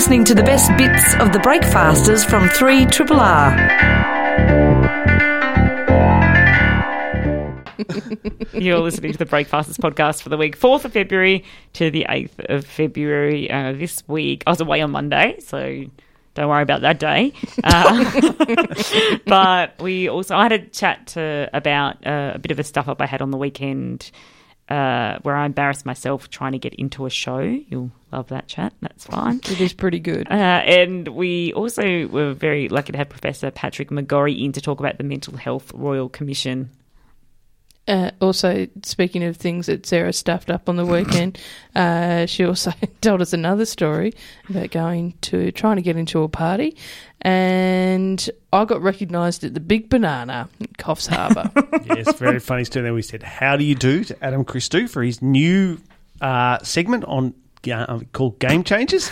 listening to the best bits of the Breakfasters from 3 Triple R. You're listening to the Breakfasters podcast for the week 4th of February to the 8th of February. Uh, this week, I was away on Monday, so don't worry about that day. Uh, but we also, I had a chat to, about uh, a bit of a stuff up I had on the weekend uh, where I embarrassed myself trying to get into a show. You'll love that chat. That's fine. It is pretty good. Uh, and we also were very lucky to have Professor Patrick McGorry in to talk about the Mental Health Royal Commission. Uh, also, speaking of things that Sarah stuffed up on the weekend, uh, she also told us another story about going to trying to get into a party, and I got recognised at the Big Banana in Coffs Harbour. yes, very funny story. Then we said, "How do you do?" to Adam Christou for his new uh, segment on uh, called Game Changers,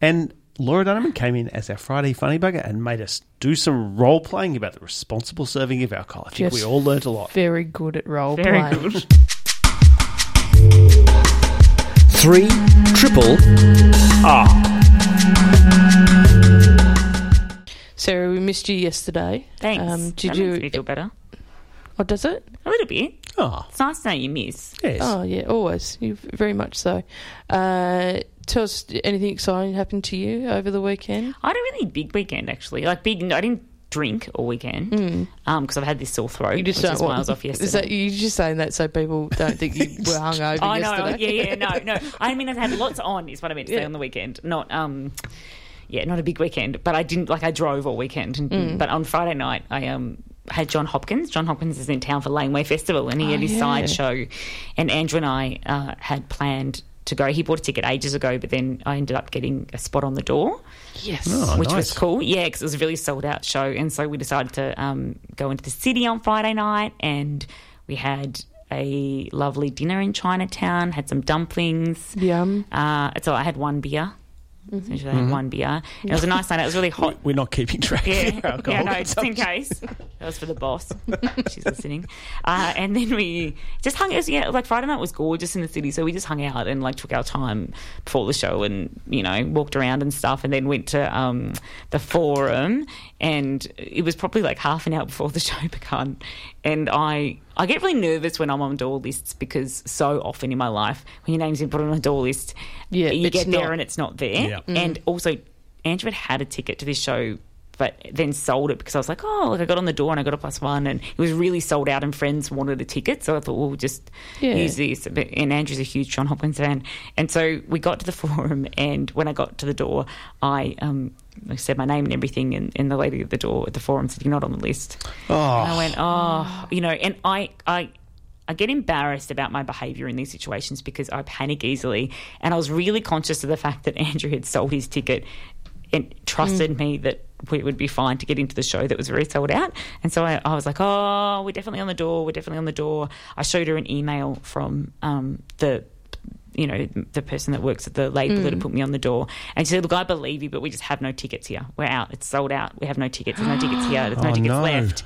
and Laura Dunham came in as our Friday funny bugger and made us do some role playing about the responsible serving of alcohol. I think Just we all learnt a lot. Very good at role Very playing. good. Three triple Sarah, we missed you yesterday. Thanks. Um, did that you? makes me feel better? Oh, does it? A little bit. Oh, It's nice to know you miss. yes. Oh, yeah, always. You very much so. Uh, tell us anything exciting happened to you over the weekend. I had a really big weekend actually. Like big. I didn't drink all weekend because I've had this sore throat. Hmm. You just which don't is why want- I was off yesterday. Is that you just saying that so people don't think you were hungover I know. yesterday? Yeah, yeah. No, no. I mean, I've had lots on. Is what I meant to say on the weekend. Not um. Yeah, not a big weekend, but I didn't like. I drove all weekend, and, Mm. but on Friday night I um had Jon Hopkins. Jon Hopkins is in town for Laneway Festival, and he Oh, had his yeah. side show, and Andrew and I uh, had planned to go. He bought a ticket ages ago, but then I ended up getting a spot on the door Yes. Oh, which nice. was cool. Yeah, because it was a really sold out show, and so we decided to um, go into the city on Friday night, and we had a lovely dinner in Chinatown. Had some dumplings. Yum. Uh, so I had one beer. Essentially, I had one beer. And it was a nice night. It was really hot. We're not keeping track Yeah, alcohol yeah, no, just in case. That was for the boss. She's listening. Uh, and then we just hung. It was, yeah, like Friday night was gorgeous in the city, so we just hung out and like took our time before the show, and you know walked around and stuff, and then went to um, the forum, and it was probably like half an hour before the show began, and I. I get really nervous when I'm on door lists because so often in my life, when your name's been put on a door list, Yeah, you get there not. and it's not there. Yeah. And also, Andrew had had a ticket to this show, but then sold it because I was like, oh, look, I got on the door and I got a plus one, and it was really sold out, and friends wanted a ticket, so I thought, well, we'll just Yeah. use this. And Andrew's a huge Jon Hopkins fan, and so we got to the forum, and when I got to the door, I um. I said my name and everything, and, and the lady at the door at the forum said, "You're not on the list." And I Oh, went, "Oh, you know," and I, I, I get embarrassed about my behaviour in these situations because I panic easily, and I was really conscious of the fact that Andrew had sold his ticket and trusted me that we would be fine to get into the show that was very sold out. And so I, I was like, "Oh, we're definitely on the door. We're definitely on the door." I showed her an email from um, the you know, the person that works at the label that had put me on the door. And she said, Look, I believe you, but we just have no tickets here. We're out. It's sold out. We have no tickets. There's no tickets here. There's no Oh, tickets no. left.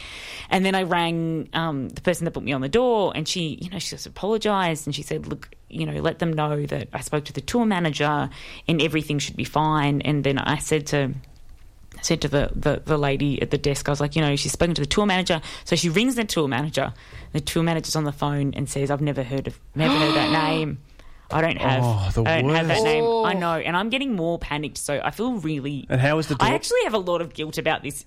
And then I rang um, the person that put me on the door, and she, you know, she just apologised and she said, Look, you know, let them know that I spoke to the tour manager and everything should be fine. And then I said to, I said to the, the, the lady at the desk, I was like, you know, she's spoken to the tour manager. So she rings the tour manager. The tour manager's on the phone and says, I've never heard of, never heard that name. I don't have, Oh, the I don't have that name. Oh. I know, and I'm getting more panicked. So I feel really. And how was the I actually have a lot of guilt about this,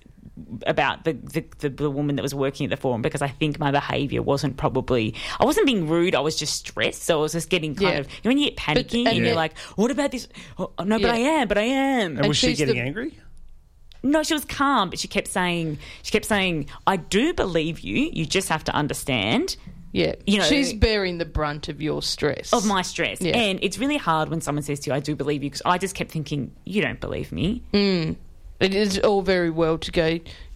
about the the, the the woman that was working at the forum because I think my behaviour wasn't probably. I wasn't being rude. I was just stressed. So I was just getting kind Yeah. of. You know, when you get panicky and, and- you're like, "What about this? Oh, no, but Yeah. I am. But I am." and was she getting the- angry? No, she was calm, but she kept saying, she kept saying, I do believe you. You just have to understand Yeah. You know- she's bearing the brunt of your stress. of my stress. Yeah. And it's really hard when someone says to you, I do believe you, because I just kept thinking, you don't believe me. Mm. It is all very well to go,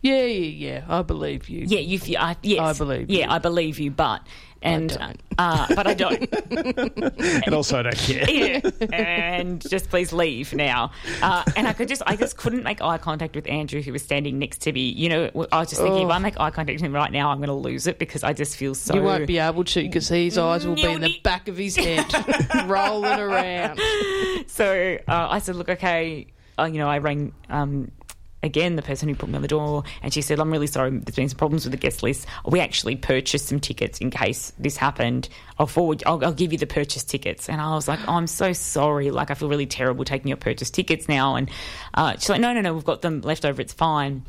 yeah, yeah, yeah, I believe you. Yeah, you. I, yes, I believe Yeah, you. I believe you, but and don't. Uh, but I don't. And also, I don't care. yeah, and just please leave now. Uh, and I could just, I just couldn't make eye contact with Andrew, who was standing next to me. You know, I was just thinking, if I make eye contact with him right now, I'm going to lose it because I just feel so. You won't be able to because his eyes will be in the back of his head, rolling around. So uh, I said, look, okay, uh, you know, I rang. Um, Again, the person who put me on the door, and she said, "I'm really sorry. There's been some problems with the guest list. We actually purchased some tickets in case this happened. I'll forward. I'll, I'll give you the purchase tickets." And I was like, oh, "I'm so sorry. Like, I feel really terrible taking your purchase tickets now." And uh, she's like, "No, no, no. We've got them left over. It's fine."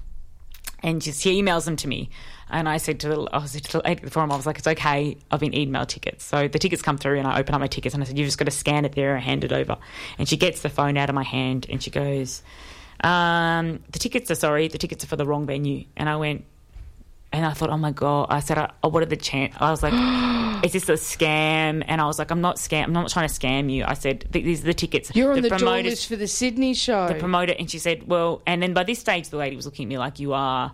and just she emails them to me. And I said to the, I said to the at the forum, I was like, it's okay. I've been emailed tickets. So the tickets come through and I open up my tickets and I said, you've just got to scan it there and hand it over. And she gets the phone out of my hand and she goes, um, the tickets are sorry, the tickets are for the wrong venue. And I went, and I thought, oh my god! I said, oh, what are the chance? I was like, is this a scam? And I was like, I'm not scam. I'm not trying to scam you. I said, these are the tickets. You're on the, door promoters- list for the Sydney show. the promoter, and she said, "Well," and then by this stage, the lady was looking at me like, "You are."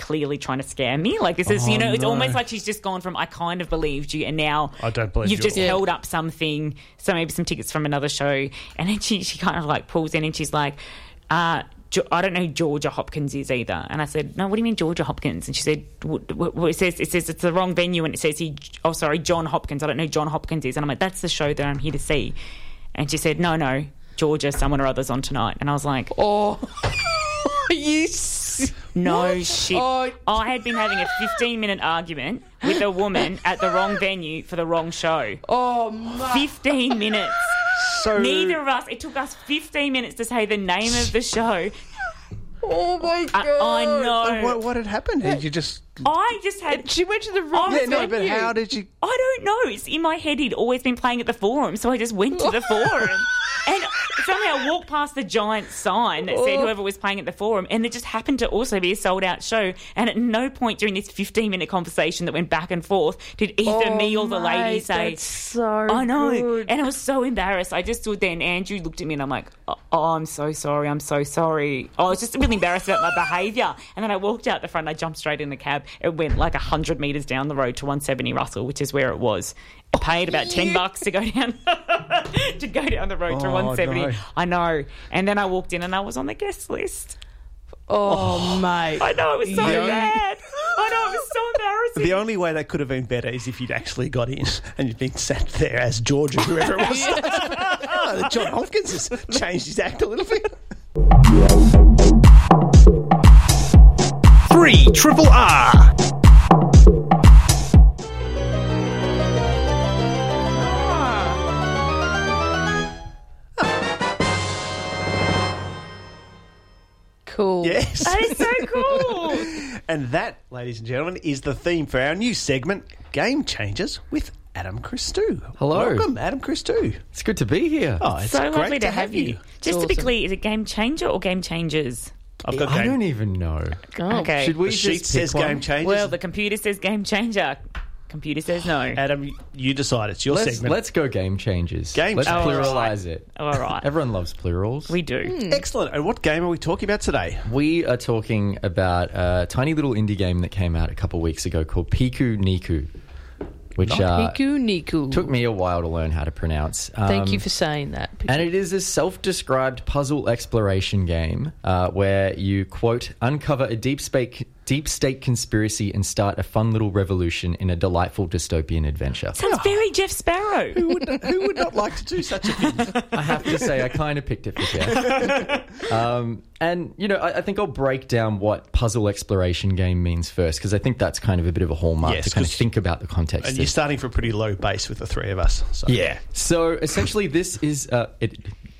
Clearly trying to scam me. Like this is, you Oh, know, it's almost like she's just gone from I kind of believed you, and now I don't believe you've you just all. held up something. So maybe some tickets from another show, and then she she kind of like pulls in and she's like, uh, I don't know who Georgia Hopkins is either. And I said, No, what do you mean Georgia Hopkins? And she said, "What- what- what- It says it says it's the wrong venue, and it says he. Oh, sorry, Jon Hopkins. I don't know who Jon Hopkins is. And I'm like, That's the show that I'm here to see. And she said, No, no, Georgia, someone or other's on tonight. And I was like, oh, yes. s- No shit. Oh. I had been having a 15 minute argument with a woman at the wrong venue for the wrong show. Oh, my. 15 minutes. So Neither of us. It took us 15 minutes to say the name of the show. Oh my god. I, I know. what, what had happened? Did you just? I just had. She went to the oh, wrong Yeah, Yeah, no, but venue. how did you? I don't know. It's in my head. He'd always been playing at the forum, so I just went to the forum. And somehow walked past the giant sign that said oh. whoever was playing at the forum, and it just happened to also be a sold out show. And at no point during this 15 minute conversation that went back and forth did either Oh, me or the lady oh, say, that's so I know. good. And I was so embarrassed. I just stood there, and Andrew looked at me, and I'm like, oh, oh, I'm so sorry. I'm so sorry. I was just really embarrassed about my behaviour. And then I walked out the front, I jumped straight in the cab. It went like 100 metres down the road to 170 Russell, which is where it was. I paid about 10 bucks to go down to go down the road to Oh, 170. no. I know. And then I walked in and I was on the guest list. Oh, oh. mate. I know, it was so Yeah. bad. I know, it was so embarrassing. The only way that could have been better is if you'd actually got in and you'd been sat there as George or whoever it was. oh, Jon Hopkins has changed his act a little bit. Three Triple R. Cool. Yes. That is so cool. And that, ladies and gentlemen, is the theme for our new segment, Game Changers with Adam Christou. Hello. Welcome, Adam Christou. It's good to be here. Oh, it's so great lovely to have you. Just to be clear, is it game changer or game changers? I've got I game. don't even know. Oh. Okay. Should we the just sheet pick says one? Game Changers. Well, the computer says game changer. Computer says no. Adam, you decide. It's your Let's, segment. let's go game changers. Game let's changers. pluralize oh, it. Oh, all right. Everyone loves plurals. we do. Hmm. Hmm. Excellent. And what game are we talking about today? We are talking about a tiny little indie game that came out a couple weeks ago called Pikuniku, which uh, Niku Niku. took me a while to learn how to pronounce. Thank Um, you for saying that. And it is a self described puzzle exploration game uh, where you, quote, uncover a deep state, deep state conspiracy and start a fun little revolution in a delightful dystopian adventure. Sounds very Jeff Sparrow. Who would, who would not like to do such a thing? I have to say, I kind of picked it for Jeff. um, and, you know, I, I think I'll break down what puzzle exploration game means first, because I think that's kind of a bit of a hallmark Yes, to kind of think about the context. And you're starting from a pretty low base with the three of us. So. Yeah. So essentially, this is uh, it.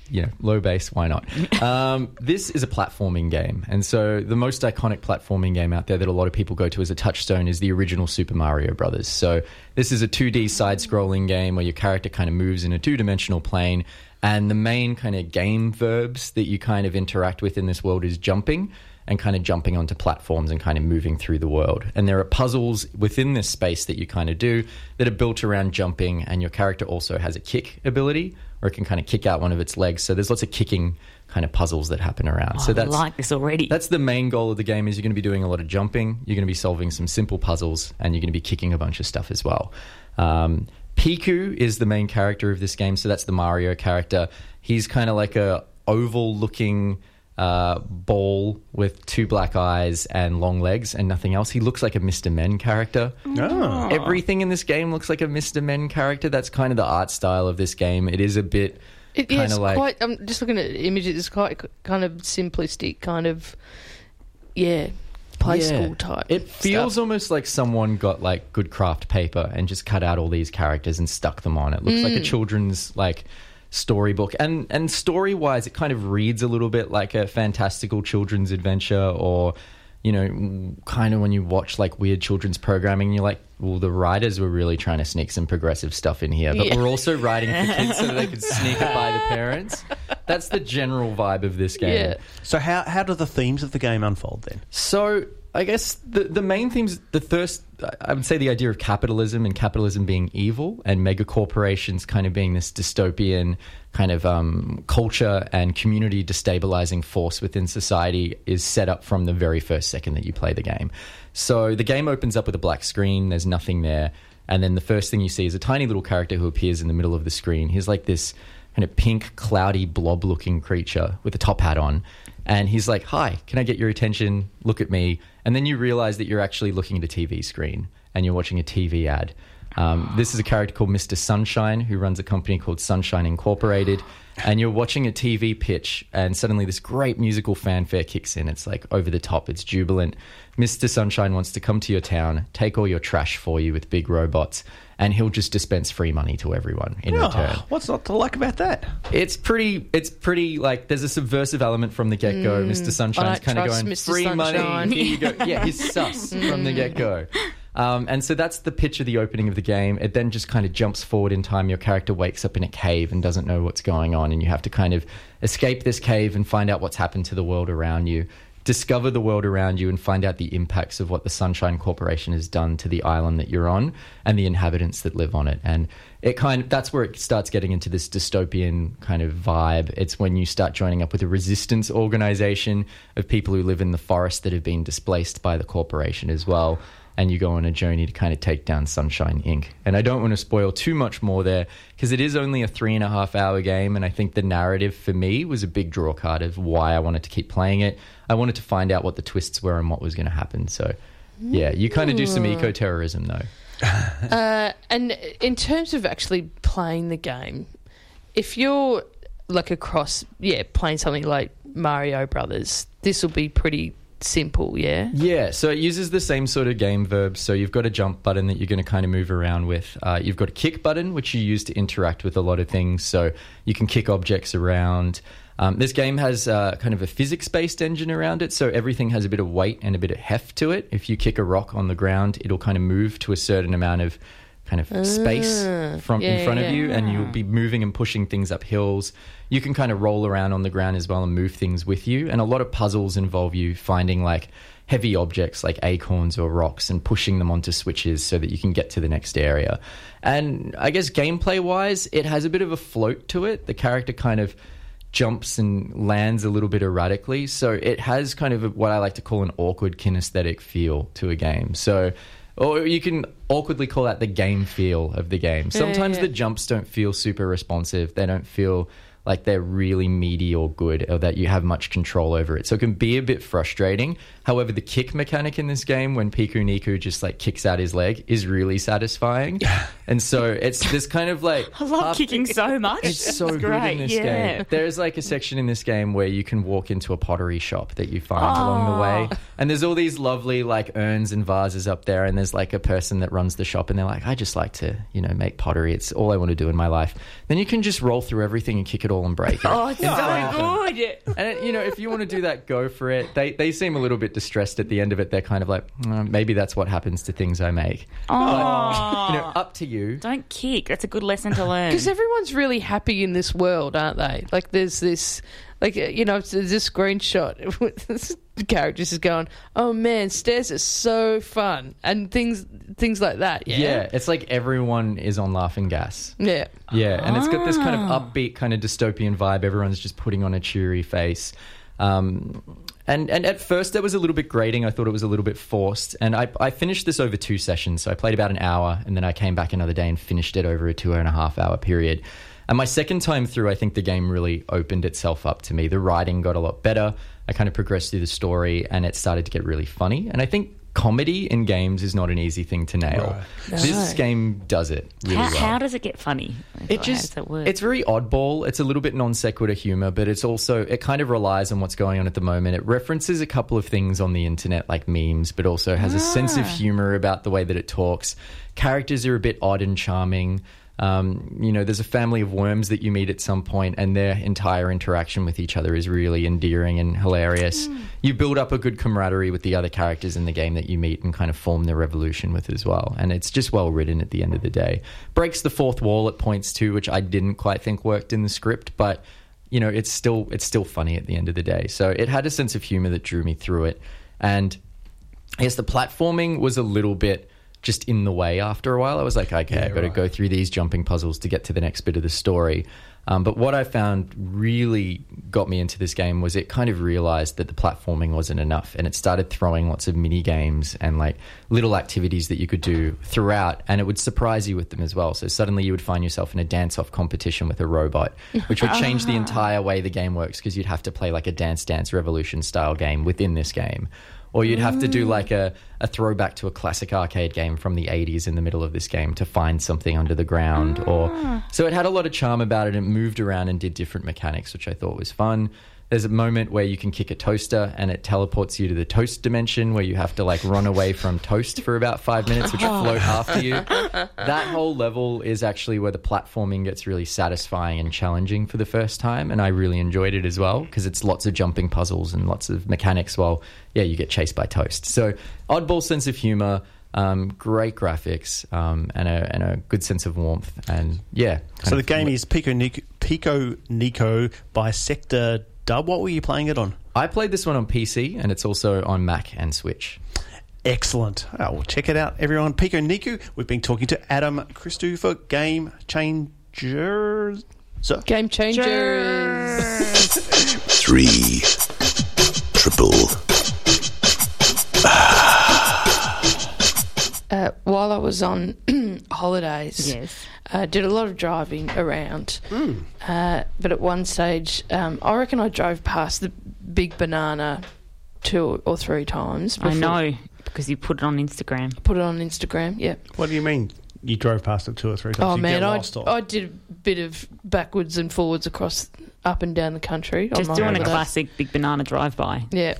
You know, low base. Why not? Um, this is a platforming game, and so the most iconic platforming game out there that a lot of people go to as a touchstone is the original Super Mario Brothers. So this is a 2D side-scrolling game where your character kind of moves in a two-dimensional plane, and the main kind of game verbs that you kind of interact with in this world is jumping and kind of jumping onto platforms and kind of moving through the world. And there are puzzles within this space that you kind of do that are built around jumping, and your character also has a kick ability, or it can kind of kick out one of its legs. So there's lots of kicking kind of puzzles that happen around. so I that's like this already. that's the main goal of the game is you're going to be doing a lot of jumping, you're going to be solving some simple puzzles, and you're going to be kicking a bunch of stuff as well. Um, Piku is the main character of this game, so that's the Mario character. He's kind of like a oval looking uh, ball with two black eyes and long legs and nothing else. He looks like a Mr. Men character. Oh. Everything in this game looks like a Mr. Men character. That's kind of the art style of this game. It is a bit It, yeah, Kinda it's like- quite. I'm just looking at images. It's quite kind of simplistic, kind of. Yeah, play Yeah. school type. It feels stuff. almost like someone got like good craft paper and just cut out all these characters and stuck them on. It looks Mm. like a children's like storybook, and and story wise, it kind of reads a little bit like a fantastical children's adventure, or you know, kind of when you watch like weird children's programming, you're like, well, the writers were really trying to sneak some progressive stuff in here, but Yeah. we're also writing for kids so they could sneak it by the parents. That's the general vibe of this game. Yeah. So how how do the themes of the game unfold then? So I guess the the main themes, the first, I would say the idea of capitalism and capitalism being evil, and mega corporations kind of being this dystopian kind of um, culture and community destabilizing force within society is set up from the very first second that you play the game. So the game opens up with a black screen. There's nothing there. And then the first thing you see is a tiny little character who appears in the middle of the screen. He's like this kind of pink, cloudy, blob looking creature with a top hat on. And he's like, Hi, can I get your attention? Look at me. And then you realize that you're actually looking at a TV screen and you're watching a TV ad. Um, this is a character called Mr. Sunshine who runs a company called Sunshine Incorporated. And you're watching a TV pitch, and suddenly this great musical fanfare kicks in. It's like over the top, it's jubilant. Mr. Sunshine wants to come to your town, take all your trash for you with big robots, and he'll just dispense free money to everyone in return. Oh, what's not to like about that? It's pretty. It's pretty like there's a subversive element from the get go. Mr. Sunshine's kind of going Mr. free Sunshine." money. Here you go. Yeah, he's sus from the get go. Um, and so that's the pitch of the opening of the game. It then just kind of jumps forward in time. Your character wakes up in a cave and doesn't know what's going on, and you have to kind of escape this cave and find out what's happened to the world around you. Discover the world around you and find out the impacts of what the Sunshine Corporation has done to the island that you're on and the inhabitants that live on it. And it kind of that's where it starts getting into this dystopian kind of vibe. It's when you start joining up with a resistance organization of people who live in the forest that have been displaced by the corporation as well. And you go on a journey to kind of take down Sunshine Inc. And I don't want to spoil too much more there because it is only a three and a half hour game. And I think the narrative for me was a big draw card of why I wanted to keep playing it. I wanted to find out what the twists were and what was going to happen. So, yeah, you kind of do some eco terrorism though. Uh, and in terms of actually playing the game, if you're like across, yeah, playing something like Mario Brothers, this will be pretty simple, yeah. Yeah, so it uses the same sort of game verbs. So you've got a jump button that you're going to kind of move around with. Uh, you've got a kick button, which you use to interact with a lot of things. So you can kick objects around. Um, this game has uh, kind of a physics based engine around it. So everything has a bit of weight and a bit of heft to it. If you kick a rock on the ground, it'll kind of move to a certain amount of kind of space ah. from yeah, in front yeah. of you and you'll ah. be moving and pushing things up hills. You can kind of roll around on the ground as well and move things with you. And a lot of puzzles involve you finding like heavy objects like acorns or rocks and pushing them onto switches so that you can get to the next area. And I guess gameplay wise, it has a bit of a float to it. The character kind of jumps and lands a little bit erratically. So it has kind of a, what I like to call an awkward kinesthetic feel to a game. So or you can awkwardly call that the game feel of the game. Sometimes yeah. the jumps don't feel super responsive. They don't feel like they're really meaty or good or that you have much control over it. So it can be a bit frustrating. However, the kick mechanic in this game when Piku Niku just like kicks out his leg is really satisfying. and so it's this kind of like I love half- kicking so much. it's so It's good great. in this yeah. game. There's like a section in this game where you can walk into a pottery shop that you find along the way. Ah. And there's all these lovely like urns and vases up there and there's like a person that runs the shop and they're like, I just like to, you know, make pottery. It's all I want to do in my life. Then you can just roll through everything and kick it all and break it. Oh, it's in front so good. And you know, if you want to do that, go for it. They they seem a little bit distressed at the end of it. They're kind of like, "Mm, maybe that's what happens to things I make. Oh, You know, up to you. don't kick. That's a good lesson to learn. Because everyone's really happy in this world, aren't they? Like, there's this, like, you know, there's this screenshot with this character just going, "Oh man, stairs are so fun," and things, things like that. Yeah, Yeah, it's like everyone is on laughing gas. yeah. Yeah, and it's got this kind of Ah. upbeat, kind of dystopian vibe. Everyone's just putting on a cheery face. Um, and and at first that was a little bit grating. I thought it was a little bit forced. And I, I finished this over two sessions. So I played about an hour, and then I came back another day and finished it over a two and a half hour period. And my second time through, I think the game really opened itself up to me. The writing got a lot better. I kind of progressed through the story, and it started to get really funny. And I think comedy in games is not an easy thing to nail. Right. This game does it really how, well. how does it get funny? Like, It just does that work? it's very oddball. It's a little bit non sequitur humor, but it's also it kind of relies on what's going on at the moment. It references a couple of things on the internet like memes, but also has a sense Ah. of humor about the way that it talks. Characters are a bit odd and charming. Um, you know, there's a family of worms that you meet at some point, and their entire interaction with each other is really endearing and hilarious. You build up a good camaraderie with the other characters in the game that you meet and kind of form the revolution with as well. And it's just well written at the end of the day. Breaks the fourth wall at points too, which I didn't quite think worked in the script, but you know, it's still it's still funny at the end of the day. So it had a sense of humor that drew me through it, and I guess the platforming was a little bit just in the way after a while. I was like, okay, I've got to right. go through these jumping puzzles to get to the next bit of the story. Um, but what I found really got me into this game was it kind of realized that the platforming wasn't enough, and it started throwing lots of mini games and like little activities that you could do throughout, and it would surprise you with them as well. So suddenly you would find yourself in a dance-off competition with a robot, which would change the entire way the game works because you'd have to play like a Dance Dance Revolution style game within this game or you'd have to do mm. like a, a throwback to a classic arcade game from the 80s in the middle of this game to find something under the ground. Or ah. so it had a lot of charm about it it moved around and did different mechanics which i thought was fun there's a moment where you can kick a toaster and it teleports you to the toast dimension where you have to like run away from toast for about five minutes which float after you. That whole level is actually where the platforming gets really satisfying and challenging for the first time and i really enjoyed it as well because it's lots of jumping puzzles and lots of mechanics while yeah you get chased by toast. So oddball sense of humor um, great graphics um, and, a, and a good sense of warmth and yeah So the game is Pikuniku, Pico Nico by Sector Dub. What were you playing it on? i played this one on pc and it's also on mac and switch Excellent. Oh, well, check it out, everyone. Pikuniku. We've been talking to Adam Christou for Game Changers. So, Game changers. Three. Triple. Uh, while I was on holidays, Yes. uh, did a lot of driving around. Uh, but at one stage, um, I reckon I drove past the big banana two or three times. I know because you put it on Instagram. Put it on Instagram. Yeah. what do you mean? You drove past it two or three times. Oh you man, I or- I did a bit of backwards and forwards across up and down the country. on Just my doing a classic big banana drive by. Yeah,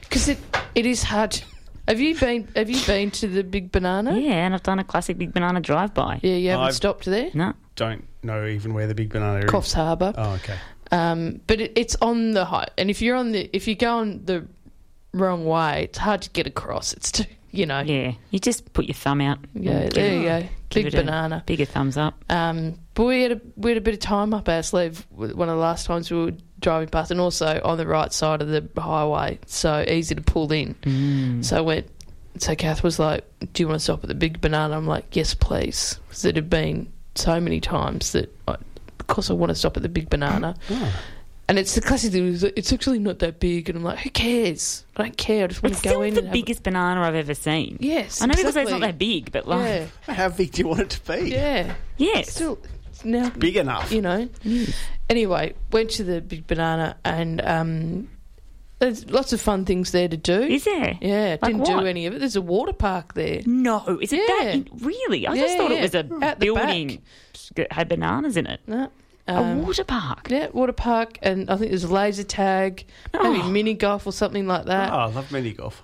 because it it is hard. to- Have you been Have you been to the Big Banana? Yeah, and I've done a classic big banana drive by. Yeah, you haven't I've- stopped there. No. don't know even where the big banana is. Coffs Harbour. Oh, okay. Um, but it, it's on the high, and if you're on the if you go on the wrong way, it's hard to get across. It's too, you know. Yeah, you just put your thumb out. Yeah, and there give you it- go. give Big it a banana. Bigger thumbs up. Um, but we had a we had a bit of time up our sleeve. One of the last times we were driving past, and also on the right side of the highway, so easy to pull in. Mm. So I went. So Kath was like, "Do you want to stop at the Big Banana?" I'm like, "Yes, please," because it had been so many times that, I, of course, I want to stop at the Big Banana. And it's the classic thing. It's, actually not that big, and I'm like, "Who cares? I don't care. I just want It's to go still in." the and have- biggest banana I've ever seen. Yes, I know people say it's not that big, but like, Yeah, How big do you want it to be? yeah. yes. Still, it's now Big enough. you know. Anyway, went to the Big Banana, and um, there's lots of fun things there to do. Is there? Yeah, Like didn't what? do any of it. There's a water park there. No, is it Yeah. that? In, really? I just Yeah, thought yeah. it was a At the building that had bananas in it. No. a Um, water park. yeah, water park, and I think there's laser tag, maybe Oh. mini golf or something like that. Oh, that. I love mini golf.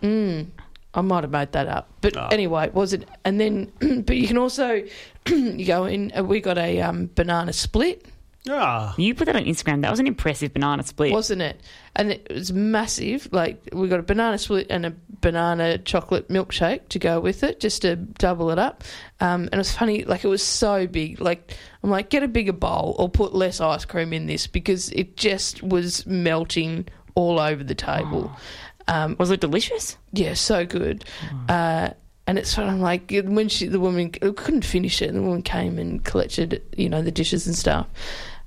I might have made that up, but Oh. anyway, it was it? And then, but you can also you go in. uh, We got a um, banana split, Ah, You put that on Instagram. That was an impressive banana split. wasn't it? And it was massive. Like we got a banana split and a banana chocolate milkshake to go with it, just to double it up. Um, and it was funny. Like it was so big. Like I'm like, get a bigger bowl or put less ice cream in this because it just was melting all over the table. Um, was it delicious? yeah, so good. Uh, and it's sort of like when she, the woman couldn't finish it, and the woman came and collected, you know, the dishes and stuff.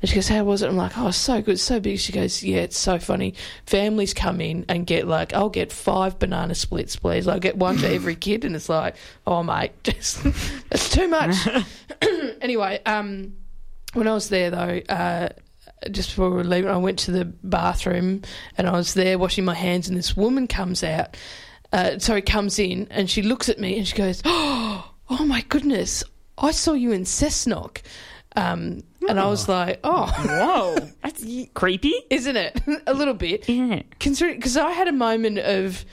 And she goes, "How was it?" I'm like, "Oh, so good, so big." She goes, "Yeah, it's so funny. Families come in and get like, I'll get five banana splits, please. I'll get one for every kid." And it's like, "Oh, mate, just, that's too much." anyway, um, when I was there though, uh, just before we were leaving, I went to the bathroom and I was there washing my hands, and this woman comes out uh, sorry, comes in and she looks at me and she goes, "Oh, oh my goodness, I saw you in Cessnock." Um, and I was like, "Oh, Whoa, that's creepy, isn't it? a little bit." isn't? Considering, because I had a moment of,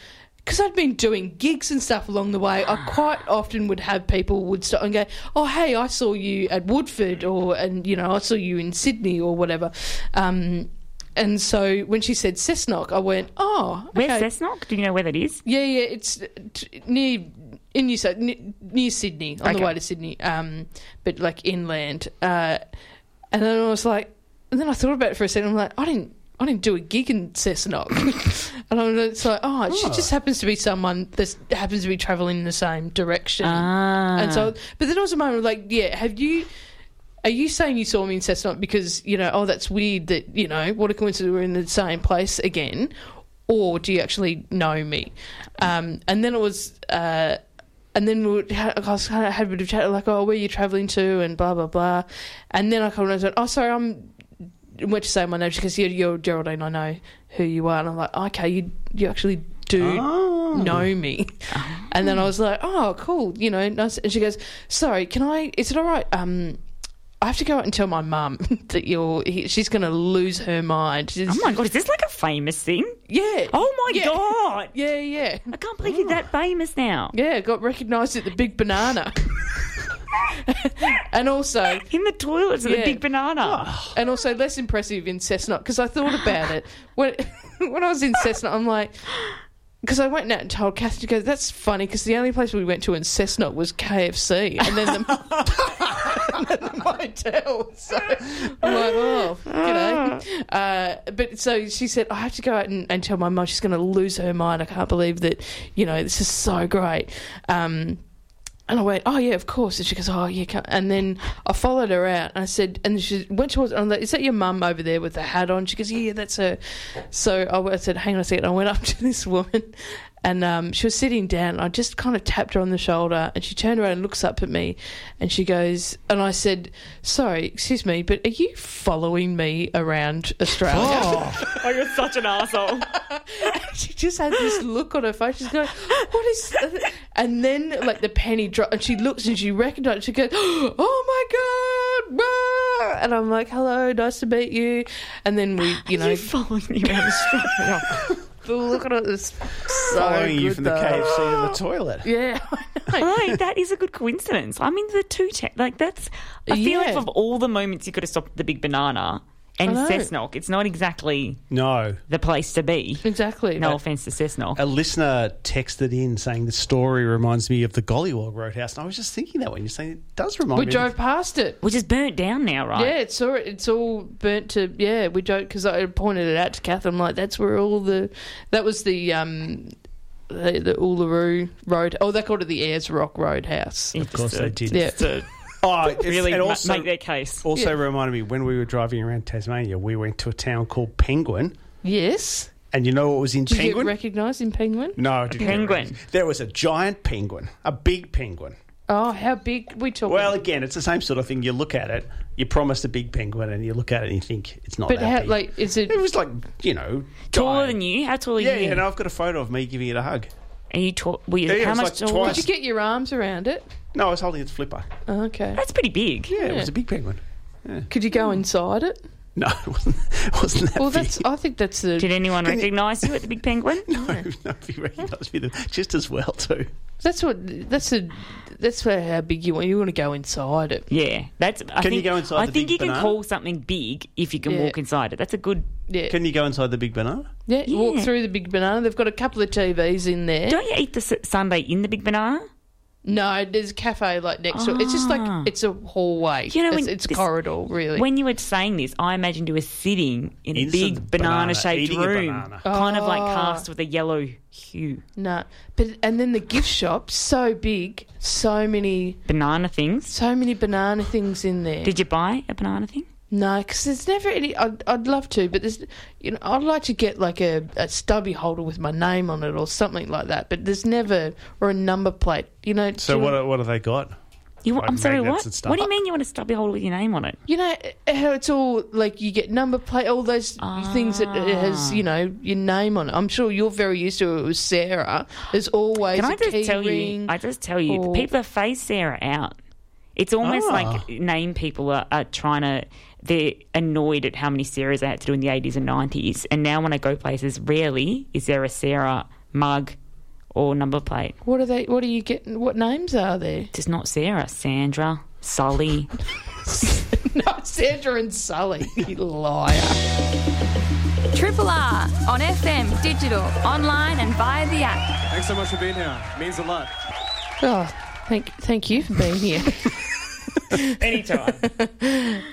because I'd been doing gigs and stuff along the way, I quite often would have people would stop and go, "Oh, hey, I saw you at Woodford," or and you know, I saw you in Sydney or whatever. Um, and so when she said Cessnock, I went, "Oh, Where's. Cessnock? Do you know where that is? Yeah, yeah, it's t- near in New South, near, near Sydney, on Okay. the way to Sydney, um, but like inland. Uh, and then I was like, and then I thought about it for a second. I'm like, I didn't, I didn't do a gig in Cessnock, and I'm it's like, oh, she just happens to be someone that happens to be travelling in the same direction. Ah. And so, but then there was a moment of like, yeah, have you? Are you saying you saw me in Cessnock because you know? Oh, that's weird. That you know, what a coincidence we're in the same place again, or do you actually know me? Um, and then it was, uh, and then we would ha- I was kind of had a bit of chat like, oh, where are you travelling to, and blah blah blah. And then I kind of went, oh, sorry, I'm went to say my name. She goes, yeah, you're Geraldine. I know who you are. And I'm like, okay, you you actually do know me. And then I was like, oh, cool, you know. Nice. And she goes, sorry, can I? Is it all right? Um, I have to go out and tell my mum that you're. he- She's going to lose her mind. She's, Oh my god, is this like a famous thing? Yeah. Oh my Yeah. god, Yeah, yeah. I can't believe you're that famous now. Yeah, got recognised at the Big Banana. and also, In the toilets of the Yeah. big banana. and also less impressive in Cessnock because I thought about it when when I was in Cessnock. I'm like, because I went out and told Kathy to go. That's funny because the only place we went to in Cessnock was KFC, and then the, and then the motel. So I'm like, oh, g'day. Uh, but so she said, I have to go out and, and tell my mum she's going to lose her mind. I can't believe that. You know, this is so great. Um, and I went, oh yeah, of course. And she goes, oh yeah. And then I followed her out, and I said, and she went towards. I'm like, is that your mum over there with the hat on? She goes, yeah, yeah, that's her. So I said, hang on a second. I went up to this woman, and um, she was sitting down. And I just kind of tapped her on the shoulder, and she turned around and looks up at me, and she goes, and I said, sorry, excuse me, but are you following me around Australia? Oh, you're such an asshole. she just had this look on her face. She's going, "What is?" That? And then, like the penny dropped, and she looks and she recognises. She goes, "Oh my god!" ah!" And I'm like, "Hello, nice to meet you." And then we, you know, you following me around Australia. look at it. it is so Following you good, from the though. KFC to the toilet. Yeah, I know. Hey, that is a good coincidence. I mean, the two cha- like that's. I feel like of all the moments you could have stopped at the Big Banana and know. Cessnock, it's not exactly No. the place to be. exactly. No offense to Cessnock. A listener texted in saying the story reminds me of the Gollywog Roadhouse. And I was just thinking that when you're saying it does remind we me. We drove past it. Which is burnt down now, right? Yeah, it's all it's all burnt to yeah. We don't because I pointed it out to Kath. I'm like, that's where all the that was the um the, the Uluru Road. Oh, they called it the Ayers Rock Roadhouse. Of course they did. Yeah. To Oh, it's- really and also, make their case. also Yeah. reminded me when we were driving around Tasmania, we went to a town called Penguin. Yes. And you know what was in Did you Penguin? get recognised in Penguin? no, I didn't penguin. There was a giant penguin, a big penguin. Oh, how big we talking? Well, again, it's the same sort of thing. You look at it, you promise a big penguin, and you look at it and you think it's not but that how big. like is it? it was like you know Taller giant. than you? How tall are Yeah, you? yeah. And I've got a photo of me giving it a hug. Are you tall? Were you, Yeah, it how was much like taller? twice. Did you get your arms around it? No, I was holding its flipper. Oh, okay. That's pretty big. Yeah, it was a big penguin. Could you go inside it? No, it wasn't. It wasn't that Well, big. that's. I think that's the. Did anyone recognise you at the Big Penguin? no, no, you recognise me just as well too. That's what. That's a. That's where how big you want. You want to go inside it. Yeah, that's. I Can you think, go inside I the think big you can banana? call something big if you can Yeah. walk inside it. That's a good. Yeah. Can you go inside the big banana? yeah. Walk through the big banana. They've got a couple of TVs in there. Don't you eat the s- Sunday in the Big Banana? No, there's a cafe like next to it. It's just Ah. like it's a hallway. You know, it's, when it's this- corridor really. When you were saying this, I imagined you were sitting in a Inside big banana, banana-shaped eating a room, banana. kind of like Oh. cast with a yellow hue. no, but and then the gift shop so big, so many, Banana things. so many banana things in there. Did you buy a banana thing? No, because there's never any. I'd, I'd love to, but there's, you know, I'd like to get like a, a stubby holder with my name on it or something like that. But there's never or a number plate. You know. So do you what? know- What have they got? You, Like I'm sorry, magnets what? and stuff. What do you mean you want a stubby holder with your name on it? You know how it's all like you get number plate, all those things that it has, you know, your name on it. I'm sure you're very used to it. It was Sarah. There's always Can a I just key tell ring. you? I just tell you, or- people have phased Sarah out. It's almost Ah. like name people are, are trying to. They're annoyed at how many Sarahs I had to do in the 80s and 90s. And now when I go places, rarely is there a Sarah mug or number plate. what are they? What are you getting? What names are there? Just not Sarah. Sandra, Sully. No, Sandra and Sully. You liar. Triple R on FM, digital, online, and via the app. Thanks so much for being here. It means a lot. Oh, thank thank you for being here. Anytime.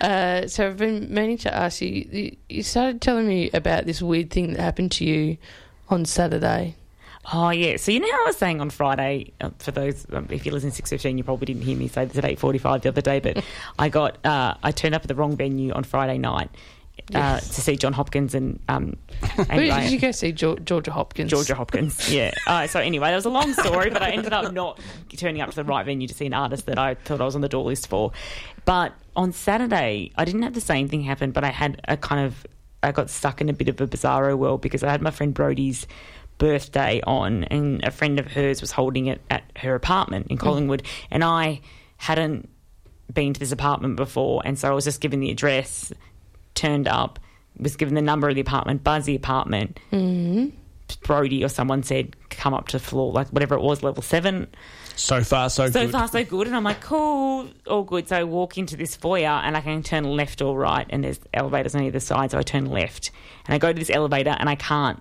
Uh, so I've been meaning to ask you, you. You started telling me about this weird thing that happened to you on Saturday. Oh yeah. So you know how I was saying on Friday. Uh, for those, um, if you listen to six fifteen, you probably didn't hear me say this at eight forty five the other day. But I got uh, I turned up at the wrong venue on Friday night uh, to see Jon Hopkins and um and I- did you go see? Geor- Georgia Hopkins. Georgia Hopkins. Yeah. Uh, so anyway, that was a long story, but I ended up not turning up to the right venue to see an artist that I thought I was on the door list for. But on Saturday, I didn't have the same thing happen, but I had a kind of I got stuck in a bit of a bizarro world because I had my friend Brody's birthday on, and a friend of hers was holding it at her apartment in Collingwood, and I hadn't been to this apartment before, and so I was just given the address, turned up, was given the number of the apartment, buzzed the apartment. Brody or someone said, come up to the floor, like whatever it was, level seven. So far, so, So good. far, so good. And I'm like, cool, all good. So I walk into this foyer and I can turn left or right, and there's elevators on either side. So I turn left and I go to this elevator and I can't,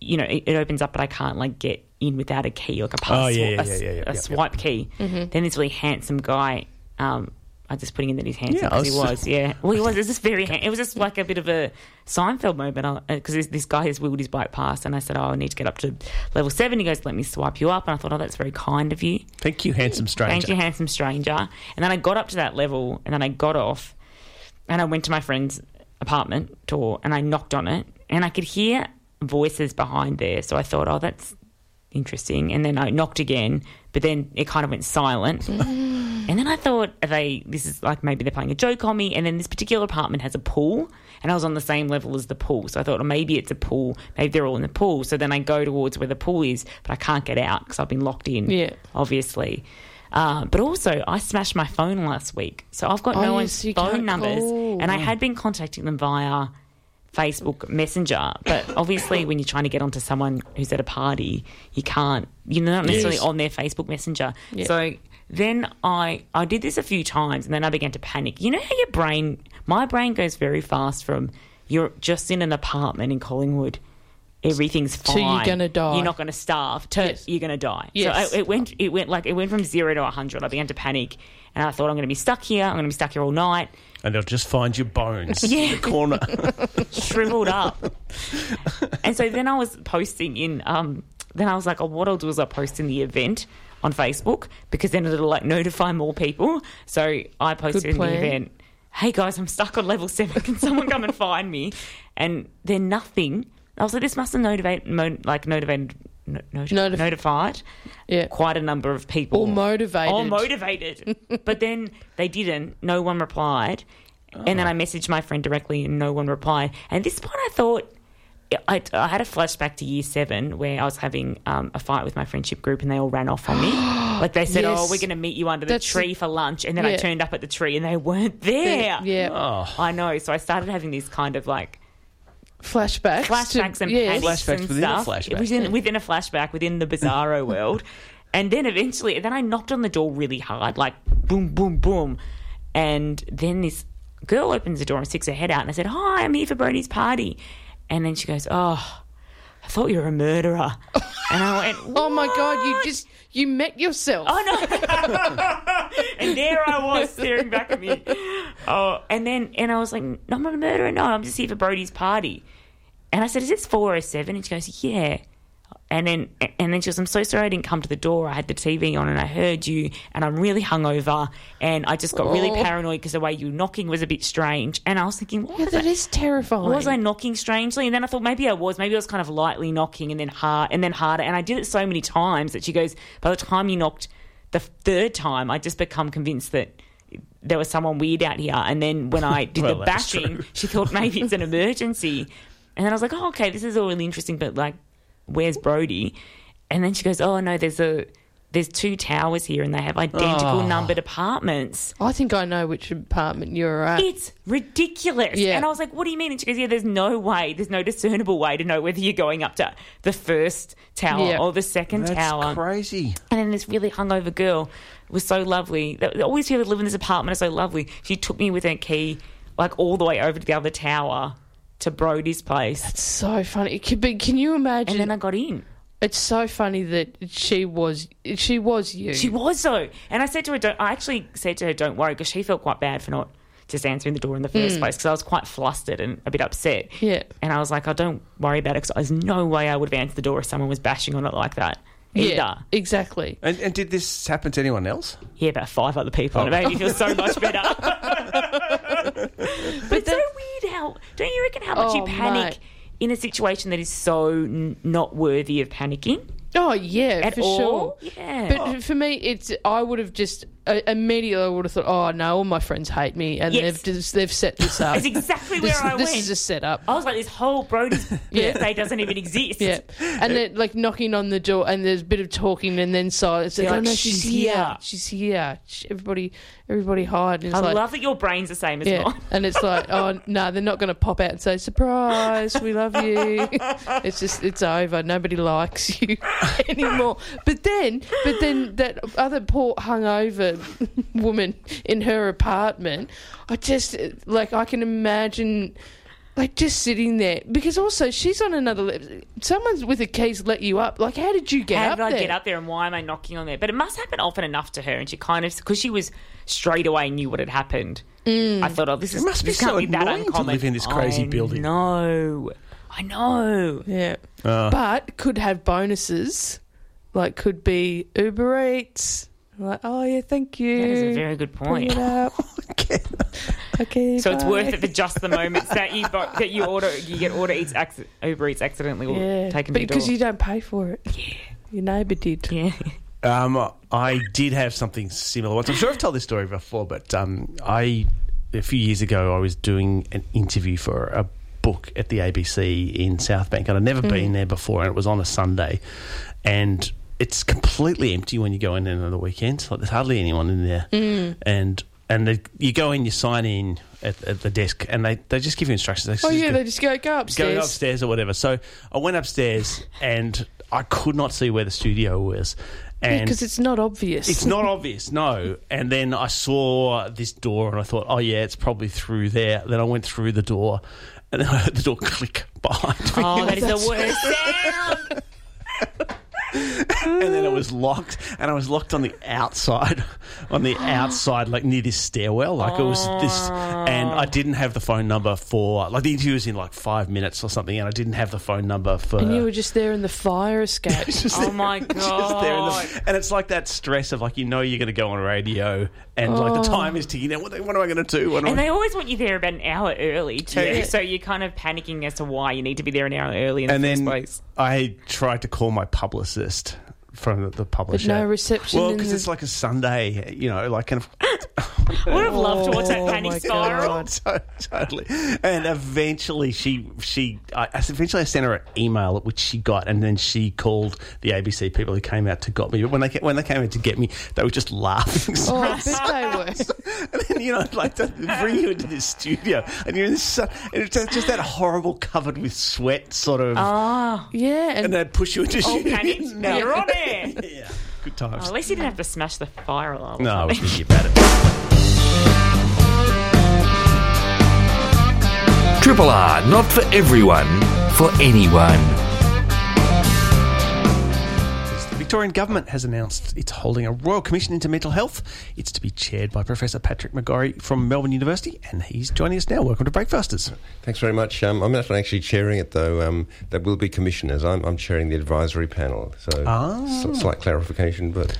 you know, it, it opens up, but I can't like get in without a key, like a pass, Oh, yeah, a, yeah, yeah, yeah, a swipe key. Then this really handsome guy. Um, I'm just putting in that he's handsome Yeah, because he was- yeah. Well, he was. It was just very. It was just like a bit of a Seinfeld moment uh, because this, this guy has wheeled his bike past, and I said, "Oh, I need to get up to level seven. He goes, "Let me swipe you up," and I thought, "Oh, that's very kind of you." Thank you, handsome stranger. Thank you, handsome stranger. And then I got up to that level, and then I got off, and I went to my friend's apartment door, and I knocked on it, and I could hear voices behind there. So I thought, oh, that's interesting. And then I knocked again, but then it kind of went silent. and then I thought, are they? This is like maybe they're playing a joke on me. And then this particular apartment has a pool, and I was on the same level as the pool. So I thought, oh, maybe it's a pool. Maybe they're all in the pool. So then I go towards where the pool is, but I can't get out because I've been locked in Yeah. obviously. Uh, but also, I smashed my phone last week, so I've got Oh, no yes, one's phone numbers, call. and I had been contacting them via Facebook Messenger. But obviously, when you're trying to get onto someone who's at a party, you can't. You're not necessarily Yes. on their Facebook Messenger. Yeah. So then I I did this a few times, and then I began to panic. You know how your brain, my brain goes very fast from you're just in an apartment in Collingwood. Everything's fine. You're gonna die. You're not going to starve. To Yes. you're going to die. Yes. So I, it went. It went like it went from zero to hundred. I began to panic, and I thought I'm going to be stuck here. I'm going to be stuck here all night, and they'll just find your bones Yeah. in the corner. shriveled up. and so then I was posting in. Um, then I was like, oh, what I'll do is I'll post in the event on Facebook because then it'll like notify more people. So I posted in the event. Hey guys, I'm stuck on level seven. Can someone come and find me? And then nothing. I was like, this must have motivate, mo- like motivated, no, noti- Notif- notified Yeah. quite a number of people. Or motivated. Or motivated. but then they didn't. No one replied. And then I messaged my friend directly and no one replied. And at this point, I thought. I, I had a flashback to year seven where I was having um, a fight with my friendship group and they all ran off on me. like they said, Yes. "Oh, we're going to meet you under the That's- tree for lunch," and then I Yeah. turned up at the tree and they weren't there. Yeah. oh, I know. So I started having these kind of like Flashbacks. flashbacks to- and yes. panics Flashbacks and within a flashback. Within, within a flashback within the bizarro world. And then eventually, then I knocked on the door really hard, like boom, boom, boom. And then this girl opens the door and sticks her head out, and I said, "Hi, I'm here for Brody's party." And then she goes, "Oh, I thought you were a murderer." and I went, Oh my God! You just you met yourself. Oh no! and there I was staring back at me. Oh, and then and I was like, "No, I'm not a murderer. No, I'm just here for Brody's party." And I said, "Is this 407?" And she goes, "Yeah." And then and then she goes, "I'm so sorry I didn't come to the door. I had the TV on and I heard you, and I'm really hungover, and I just got really Oh. paranoid because the way you were knocking was a bit strange." And I was thinking, "What Yeah, was that I- is terrifying. was I knocking strangely? And then I thought maybe I was. Maybe I was kind of lightly knocking and then hard and then harder. And I did it so many times that she goes, by the time you knocked the third time, I just become convinced that there was someone weird out here. And then when I did Well, the that's bashing, true. she thought maybe it's an emergency. And then I was like, oh, okay, this is all really interesting, but like, where's Brody? And then she goes, oh no, there's a there's two towers here, and they have identical Oh. numbered apartments. I think I know which apartment you're at. It's ridiculous. Yeah. And I was like, what do you mean? And she goes, yeah, there's no way, there's no discernible way to know whether you're going up to the first tower Yeah. or the second That's tower. crazy. And then this really hungover girl was so lovely. That- Always people that live in this apartment are so lovely. She took me with her key, like all the way over to the other tower to Brody's place. That's so funny. Can, but can you imagine? And then I got in. it's so funny that she was she was you. She was though, And I said to her, don't, I actually said to her, don't worry, because she felt quite bad for not just answering the door in the first place, because I was quite flustered and a bit upset. Mm. Yeah. And I was like, oh, don't worry about it, because there's no way I would have answered the door if someone was bashing on it like that. Either. yeah, exactly. And, and did this happen to anyone else? Yeah, about five other people, and it Oh. made me feel so much better. but it's so weird how don't you reckon how much you Oh, panic mate. in a situation that is so n- not worthy of panicking Oh yeah, at for all? sure. Yeah, But for me, it's I would have just uh, immediately I would have thought, oh no, all my friends hate me, and Yes. they've just, they've set this up. it's exactly where this, I this went. is a setup. I was like, this whole Brody's Yeah. birthday doesn't even exist. Yeah, and then like knocking on the door, and there's a bit of talking, and then silence. You're Like, oh like, no, she's, "She's here. here." She's here. Sh- Everybody, everybody hide. And it's I like, love that your brain's the same as yeah, mine. and it's like, oh no, they're not going to pop out and say surprise, we love you. it's just, it's over. Nobody likes you anymore. But then, but then that other poor hungover woman in her apartment, I just like I can imagine. Like just sitting there, because also she's on another. level. Someone's with a keys let you up. Like, how did you get How up did I there? get up there and why am I knocking on there? But it must happen often enough to her, and she kind of because she was straight away knew what had happened. I thought, oh, this is must be this can't so be that annoying to uncommon. live in this crazy I building. No, I know. Yeah. Uh. but could have bonuses. Like could be Uber Eats. Like, oh yeah, thank you. That is a very good Bring point. it up. okay. So it's worth it for just the moments that you bo- that you order you get order eats acc- Uber Eats accidentally Yeah, taken to because you don't pay for it. Yeah, your neighbour did. yeah. Um, I did have something similar once. I'm sure I've told this story before, but um, I a few years ago I was doing an interview for a book at the ABC in South Bank, and I'd never been there before, and it was on a Sunday, and it's completely empty when you go in there on the weekends. Like there's hardly anyone in there, and and they, you go in, you sign in at, at the desk, and they, they just give you instructions. They Oh yeah, go- they just go go upstairs. Go upstairs or whatever. So I went upstairs and I could not see where the studio was. And because it's not obvious. it's not obvious, no. And then I saw this door and I thought, oh, yeah, it's probably through there. Then I went through the door and then I heard the door click behind me. Oh, that is the worst sound. and then it was locked and I was locked on the outside, on the outside, like near this stairwell. Like it was this, and I didn't have the phone number for, like the interview was in like five minutes or something, and I didn't have the phone number for. and you were just there in the fire escape. Just Oh my just there in god. the- and it's like that stress of like you know you're going to go on radio and like the Oh. time is ticking. Now what, what am I going to do? What And I- they always want you there about an hour early too, Yeah. so you're kind of panicking as to why you need to be there an hour early in the and first then place. I tried to call my publicist Buddhist from the, the publisher. no reception Well, because the- it's like a Sunday, you know, like kind of I would have loved to watch that Oh panic my spiral. God. to- totally. And eventually, she she I, I- eventually I sent her an email which she got, and then she called the ABC people who came out to got me. But when they when they came out to get me, they were just laughing. oh, I bet they were. And then, you know, like they bring you into this studio, and you're in this, sun- and it's just just that horrible, covered with sweat sort of, Oh, Yeah, and, and they push you into oh studio. panic! No. You're on air. Yeah, good times. Oh, at least you didn't have to smash the fire alarm. no, I was something. thinking about it. Triple R, not for everyone, for anyone. Victorian Government has announced it's holding a Royal Commission into Mental Health. It's to be chaired by Professor Patrick McGorry from Melbourne University, and he's joining us now. Welcome to Breakfasters. Thanks very much. Um, I'm not actually chairing it, though. Um, there will be commissioners. I'm, I'm chairing the advisory panel. So, Ah. slight clarification, but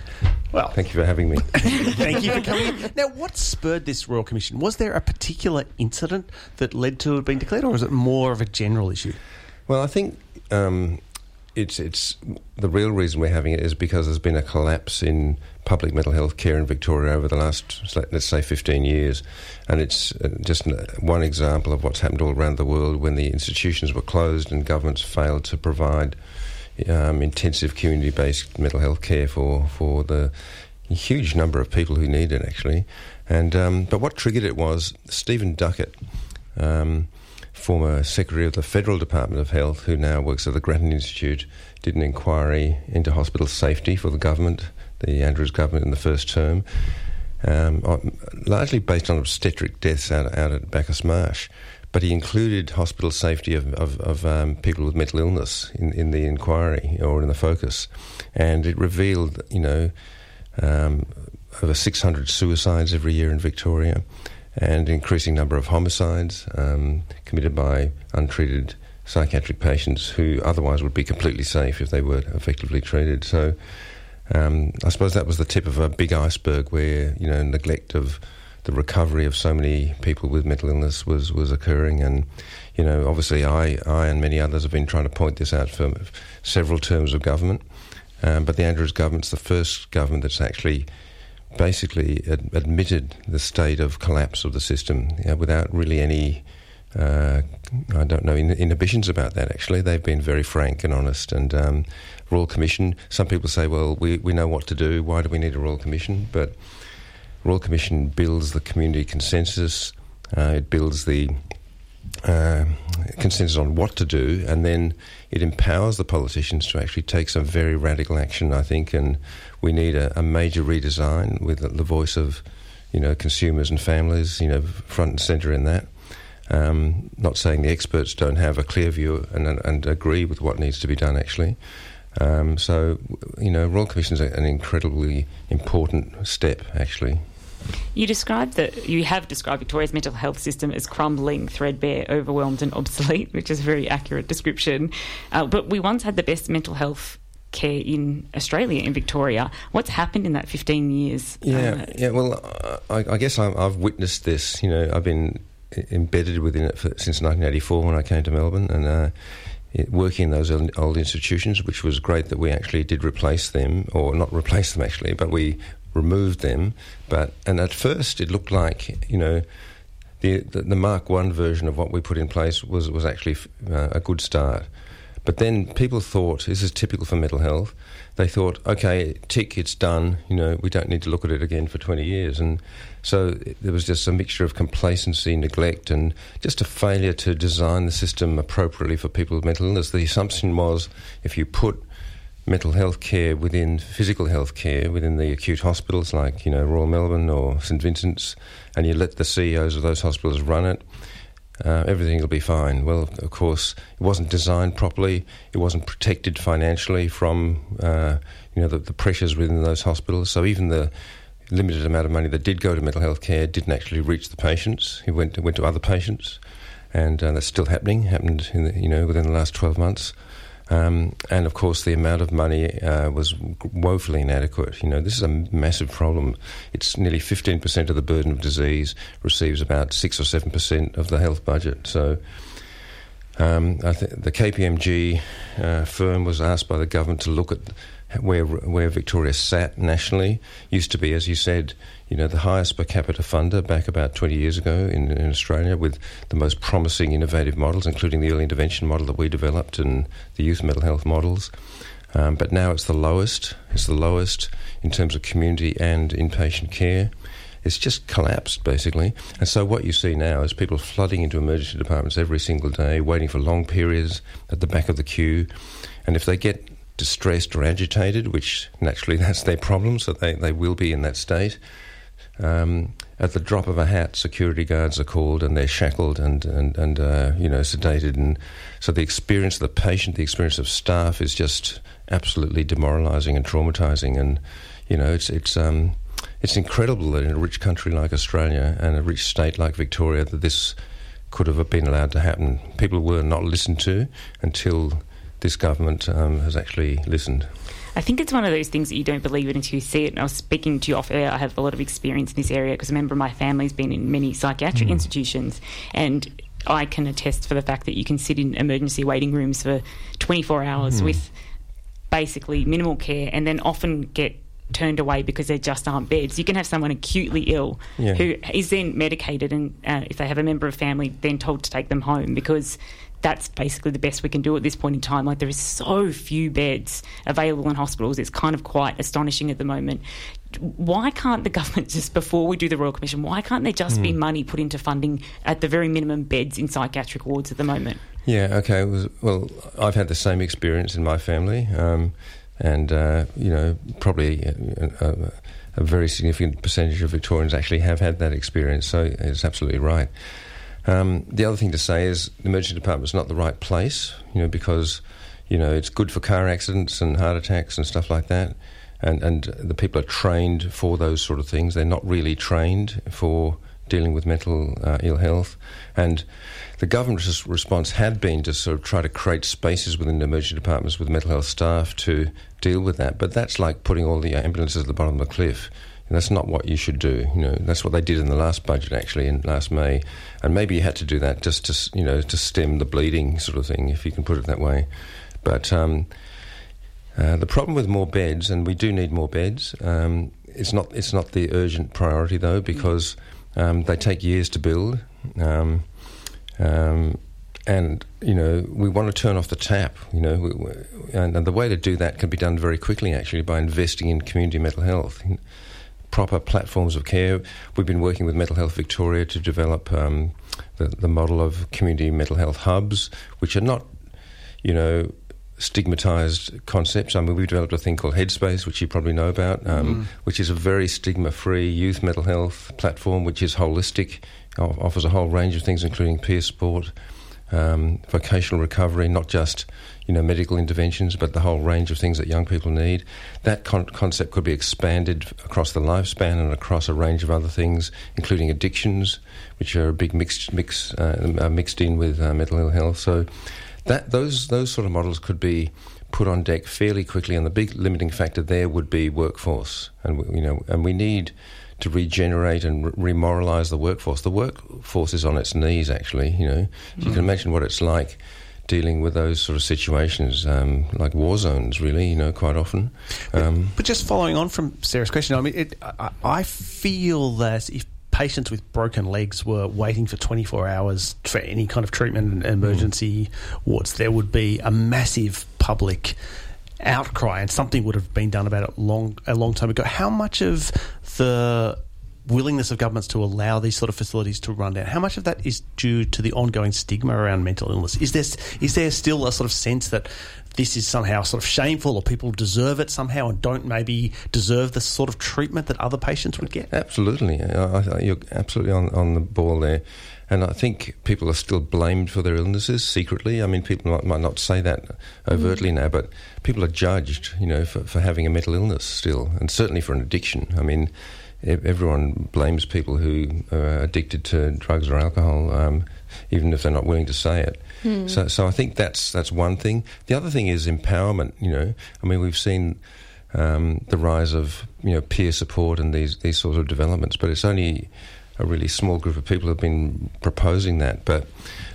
Well, thank you for having me. Thank you for coming. Now, what spurred this Royal Commission? Was there a particular incident that led to it being declared, or was it more of a general issue? well, I think um, it's it's the real reason we're having it is because there's been a collapse in public mental health care in Victoria over the last let's say 15 years, and it's uh, just one example of what's happened all around the world when the institutions were closed and governments failed to provide um, intensive community-based mental health care for for the huge number of people who need it actually, and um, but what triggered it was Stephen Duckett. Um, former Secretary of the Federal Department of Health, who now works at the Grattan Institute, did an inquiry into hospital safety for the government, the Andrews government in the first term, um, largely based on obstetric deaths out, out at Bacchus Marsh. But he included hospital safety of, of, of um, people with mental illness in, in the inquiry or in the focus. And it revealed, you know, um, over 600 suicides every year in Victoria and increasing number of homicides um, committed by untreated psychiatric patients who otherwise would be completely safe if they were effectively treated. So um, I suppose that was the tip of a big iceberg where you know neglect of the recovery of so many people with mental illness was, was occurring and you know obviously I, I and many others have been trying to point this out for several terms of government um, but the Andrews government's the first government that's actually basically ad- admitted the state of collapse of the system you know, without really any, uh, I don't know, in- inhibitions about that. Actually, they've been very frank and honest. And um, Royal Commission, some people say, well, we, we know what to do. Why do we need a Royal Commission? But Royal Commission builds the community consensus. Uh, it builds the uh, consensus on what to do, and then it empowers the politicians to actually take some very radical action. I think, and we need a, a major redesign with the, the voice of, you know, consumers and families, you know, front and centre in that. Um, not saying the experts don't have a clear view and, and agree with what needs to be done, actually. Um, so, you know, Royal Commission is an incredibly important step, actually. You described that you have described Victoria's mental health system as crumbling, threadbare, overwhelmed, and obsolete, which is a very accurate description. Uh, but we once had the best mental health care in Australia, in Victoria. What's happened in that 15 years? Yeah, uh, yeah. Well, I, I guess i have witnessed this. You know, I've been embedded within it for, since 1984 when I came to Melbourne, and. Uh, working in those old institutions, which was great that we actually did replace them, or not replace them actually, but we removed them. But and at first it looked like you know the the, the Mark One version of what we put in place was was actually uh, a good start. But then people thought this is typical for mental health. They thought, okay, tick, it's done. You know, we don't need to look at it again for twenty years. And so there was just a mixture of complacency, neglect, and just a failure to design the system appropriately for people with mental illness. The assumption was if you put mental health care within physical health care within the acute hospitals like you know Royal Melbourne or St Vincent's, and you let the CEOs of those hospitals run it. Uh, everything will be fine. Well, of course, it wasn't designed properly. It wasn't protected financially from uh, you know the, the, pressures within those hospitals. So even the limited amount of money that did go to mental health care didn't actually reach the patients. It went went to other patients, and uh, that's still happening. Happened in the, you know within the last twelve months. Um, and of course, the amount of money uh, was woefully inadequate. You know, this is a massive problem. It's nearly 15% of the burden of disease receives about 6 or 7% of the health budget. So, um, I think the KPMG uh, firm was asked by the government to look at where where Victoria sat nationally. Used to be, as you said, you know, the highest per capita funder back about 20 years ago in, in Australia with the most promising innovative models, including the early intervention model that we developed and the youth mental health models. Um, but now it's the lowest. It's the lowest in terms of community and inpatient care. It's just collapsed, basically. And so what you see now is people flooding into emergency departments every single day, waiting for long periods at the back of the queue. And if they get distressed or agitated, which naturally that's their problem, so they, they will be in that state, um, at the drop of a hat, security guards are called and they're shackled and and and uh, you know sedated, and so the experience of the patient, the experience of staff is just absolutely demoralising and traumatising, and you know it's it's um, it's incredible that in a rich country like Australia and a rich state like Victoria that this could have been allowed to happen. People were not listened to until this government um, has actually listened. I think it's one of those things that you don't believe it until you see it. And I was speaking to you off air. I have a lot of experience in this area because a member of my family's been in many psychiatric mm. institutions, and I can attest for the fact that you can sit in emergency waiting rooms for 24 hours Hmm. with basically minimal care and then often get turned away because there just aren't beds. You can have someone acutely ill Yeah. who is then medicated and uh, if they have a member of family then told to take them home because that's basically the best we can do at this point in time. Like there is so few beds available in hospitals. It's kind of quite astonishing at the moment. Why can't the government just before we do the Royal Commission, why can't there just be Hmm. money put into funding at the very minimum beds in psychiatric wards at the moment? Yeah, okay. Was, well, I've had the same experience in my family, um, and uh, you know, probably a very significant percentage of Victorians actually have had that experience. So it's absolutely right. Um, the other thing to say is the emergency department is not the right place, you know, because you know it's good for car accidents and heart attacks and stuff like that, and and the people are trained for those sort of things. They're not really trained for dealing with mental uh, ill health, and the government's response had been to sort of try to create spaces within the emergency departments with mental health staff to deal with that. But that's like putting all the ambulances at the bottom of the cliff. And that's not what you should do. You know, that's what they did in the last budget, actually, in last May. And maybe you had to do that just to, you know, to stem the bleeding, sort of thing, if you can put it that way. But um, uh, the problem with more beds, and we do need more beds, um, it's not it's not the urgent priority though because um, they take years to build, um, um, and you know we want to turn off the tap. You know, we, we, and, and the way to do that can be done very quickly actually by investing in community mental health. Proper platforms of care. We've been working with Mental Health Victoria to develop um, the, the model of community mental health hubs, which are not, you know, stigmatized concepts. I mean, we've developed a thing called Headspace, which you probably know about, um, Mm. which is a very stigma free youth mental health platform, which is holistic, offers a whole range of things, including peer support, um, vocational recovery, not just you know medical interventions, but the whole range of things that young people need. That con- concept could be expanded across the lifespan and across a range of other things, including addictions, which are a big mixed mix uh, mixed in with uh, mental ill health. So that those those sort of models could be put on deck fairly quickly, and the big limiting factor there would be workforce, and we- you know, and we need to regenerate and re- remoralise the workforce. The workforce is on its knees, actually. You know, you Mm. can imagine what it's like dealing with those sort of situations, um, like war zones. Really, you know, quite often. Um, But just following on from Sarah's question, I mean, it, I, I feel that if patients with broken legs were waiting for 24 hours for any kind of treatment in emergency wards, there would be a massive public outcry, and something would have been done about it long a long time ago. How much of the willingness of governments to allow these sort of facilities to run down. How much of that is due to the ongoing stigma around mental illness? Is there is there still a sort of sense that this is somehow sort of shameful, or people deserve it somehow and don't maybe deserve the sort of treatment that other patients would get? Absolutely, you're absolutely on, on the ball there. And I think people are still blamed for their illnesses secretly. I mean, people might, might not say that overtly mm. now, but people are judged, you know, for, for having a mental illness still, and certainly for an addiction. I mean, everyone blames people who are addicted to drugs or alcohol, um, even if they're not willing to say it. Hmm. So, so I think that's that's one thing. The other thing is empowerment. You know, I mean, we've seen um, the rise of you know peer support and these these sorts of developments, but it's only a really small group of people have been proposing that. But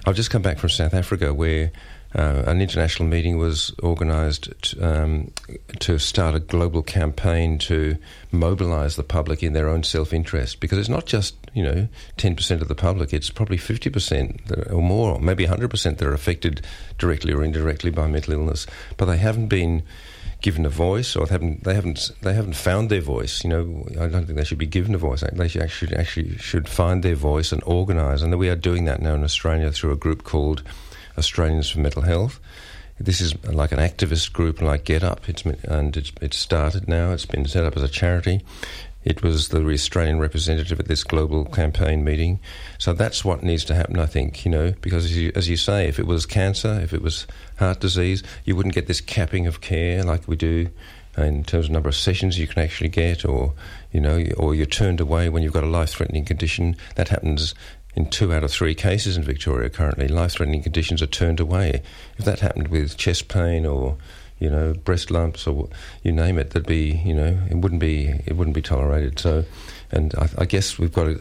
I've just come back from South Africa where. Uh, an international meeting was organised um, to start a global campaign to mobilise the public in their own self-interest. Because it's not just you know 10% of the public it's probably 50% or more or maybe 100% that are affected directly or indirectly by mental illness. But they haven't been given a voice or they haven't they haven't they haven't found their voice. You know I don't think they should be given a voice. They should actually actually should find their voice and organise. And we are doing that now in Australia through a group called Australians for Mental Health this is like an activist group like Get Up it's and it's it's started now it's been set up as a charity it was the Australian representative at this global campaign meeting. So that's what needs to happen, I think, you know, because as you, as you say, if it was cancer, if it was heart disease, you wouldn't get this capping of care like we do in terms of number of sessions you can actually get, or, you know, or you're turned away when you've got a life threatening condition. That happens in two out of three cases in Victoria currently. Life threatening conditions are turned away. If that happened with chest pain or you know, breast lumps or you name it, that'd be, you know, it wouldn't be, it wouldn't be tolerated. So, and I, I guess we've got to,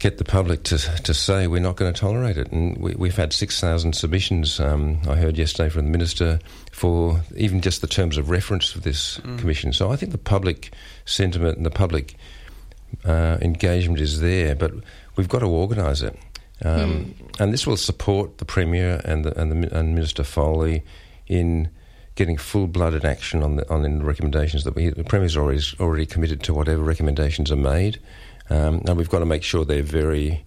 get the public to to say we're not going to tolerate it. And we, we've had six thousand submissions. Um, I heard yesterday from the minister for even just the terms of reference for this commission. So I think the public sentiment and the public uh, engagement is there, but we've got to organise it. Um, And this will support the Premier and, the, and, the, and Minister Foley in getting full-blooded action on the, on the recommendations that we. The Premier's already already committed to whatever recommendations are made, um, and we've got to make sure they're very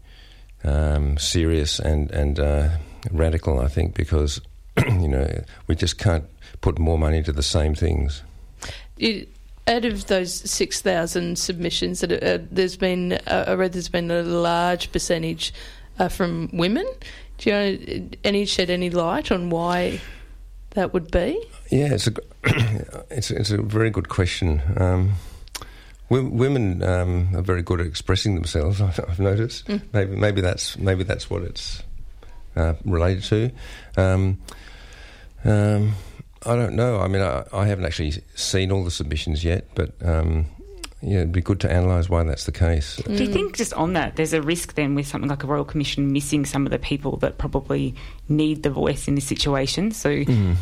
um, serious and and uh, radical. I think because you know we just can't put more money into the same things. It, out of those 6,000 submissions, that uh, there's been, uh, I read there's been a large percentage uh, from women. Do you know, any shed any light on why that would be? Yeah, it's a it's it's a very good question. Um, women um, are very good at expressing themselves. I've, noticed. Maybe maybe that's maybe that's what it's uh, related to. Um, um, I don't know. I mean, I, I haven't actually seen all the submissions yet, but um, yeah, it'd be good to analyse why that's the case. Do you think just on that, there's a risk then with something like a royal commission missing some of the people that probably need the voice in this situation? So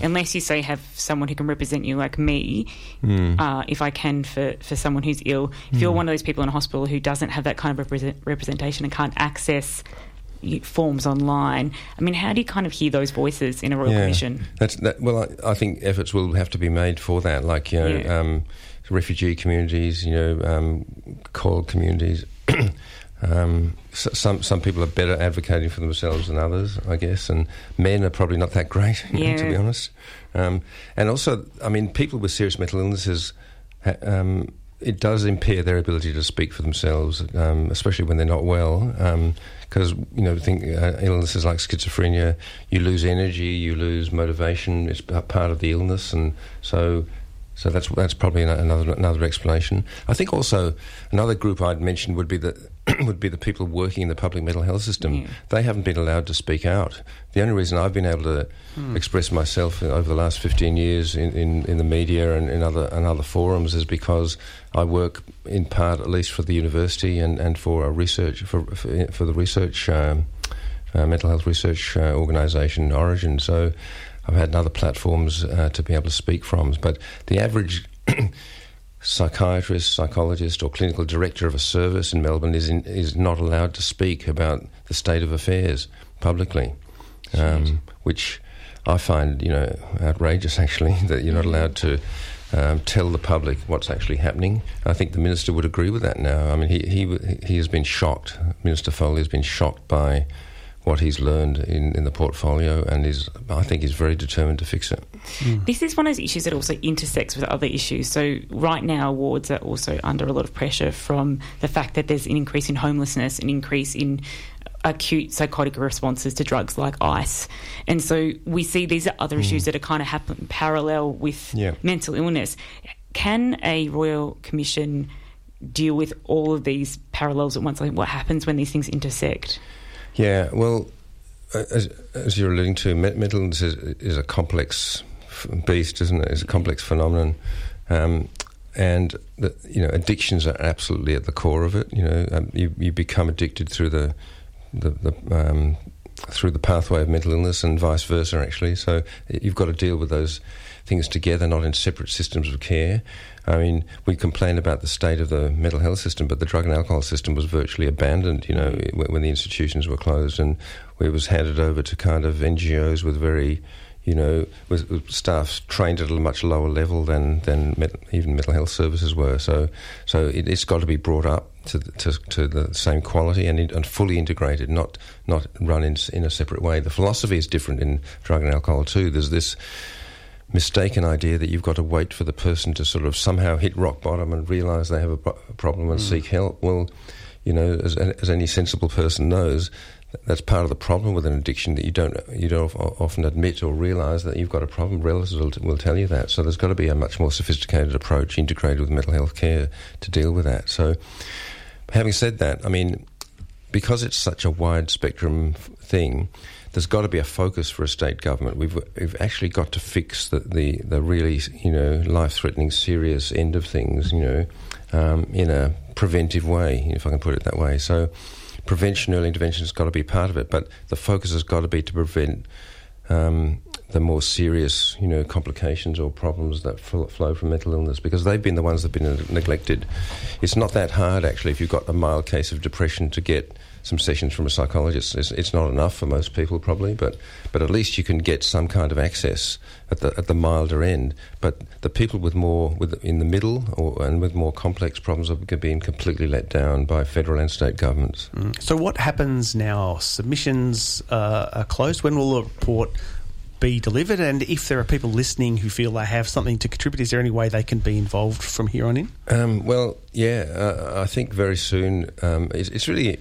unless you say have someone who can represent you like me, uh, if I can for, for someone who's ill, if you're one of those people in a hospital who doesn't have that kind of represent, representation and can't access forms online, I mean, how do you kind of hear those voices in a royal commission? That's that. Well, I, I think efforts will have to be made for that. Like you know, Yeah. um, refugee communities, you know, um, communities. um, s some some people are better advocating for themselves than others, I guess, and men are probably not that great, know, to be honest. Um, and also, I mean, people with serious mental illnesses. Ha- um, it does impair their ability to speak for themselves, um, especially when they're not well. Because you know, think uh, illnesses like schizophrenia, you lose energy, you lose motivation. It's part of the illness, and so so that's that's probably another another explanation. I think also another group I'd mentioned would be the would be the people working in the public mental health system. Yeah. They haven't been allowed to speak out. The only reason I've been able to express myself over the last 15 years in, in, in the media and in other and other forums is because I work in part, at least, for the university and, and for a research for for, for the research um, uh, mental health research uh, organisation Orygen. So I've had other platforms uh, to be able to speak from. But the average psychiatrist, psychologist, or clinical director of a service in Melbourne is in, is not allowed to speak about the state of affairs publicly, um, which I find you know outrageous. Actually, that you're not allowed to. Um, tell the public what's actually happening. I think the minister would agree with that now. I mean, he he he has been shocked. Minister Foley has been shocked by what he's learned in, in the portfolio, and is I think he's very determined to fix it. Mm. This is one of those issues that also intersects with other issues. So, right now, wards are also under a lot of pressure from the fact that there's an increase in homelessness, an increase in acute psychotic responses to drugs like ice. And so, we see these are other mm. issues that are kind of happen parallel with Yeah. mental illness. Can a Royal Commission deal with all of these parallels at once? Like, what happens when these things intersect? Yeah, well, as, as you're alluding to, illness is, is a complex beast, isn't it? It's a complex phenomenon. Um, and the, you know, addictions are absolutely at the core of it. You know, um, you, you become addicted through the the, the um, through the pathway of mental illness, and vice versa. Actually, so you've got to deal with those things together, not in separate systems of care. I mean, we complain about the state of the mental health system, but the drug and alcohol system was virtually abandoned, you know, mm. when, when the institutions were closed and it was handed over to kind of NGOs with very, you know, with, staff trained at a much lower level than, than met, even mental health services were. So, so it, it's got to be brought up to the, to, to the same quality and, in- and fully integrated, not not run in, in a separate way. The philosophy is different in drug and alcohol too. There's this mistaken idea that you've got to wait for the person to sort of somehow hit rock bottom and realise they have a, pro- a problem and hmm. seek help. Well, you know, as, as any sensible person knows, that's part of the problem with an addiction that you don't you don't often admit or realise that you've got a problem. Relatives will, will tell you that. So there's got to be a much more sophisticated approach integrated with mental health care to deal with that. So, having said that, I mean, because it's such a wide spectrum thing, there's got to be a focus for a state government. We've we've actually got to fix the the, the really you know life threatening serious end of things. You know, um, in a preventive way, if I can put it that way. So. prevention, early intervention has got to be part of it, but the focus has got to be to prevent um, the more serious, you know, complications or problems that fl- flow from mental illness because they've been the ones that have been neglected. It's not that hard actually if you've got a mild case of depression to get some sessions from a psychologist. It's, it's not enough for most people probably, but but at least you can get some kind of access at the at the milder end. But the people with more with in the middle or and with more complex problems are being completely let down by federal and state governments. So what happens now? Submissions uh, are closed. When will the report be delivered? And if there are people listening who feel they have something to contribute, is there any way they can be involved from here on in? Um, well, yeah, uh, I think very soon. Um, it's, it's really,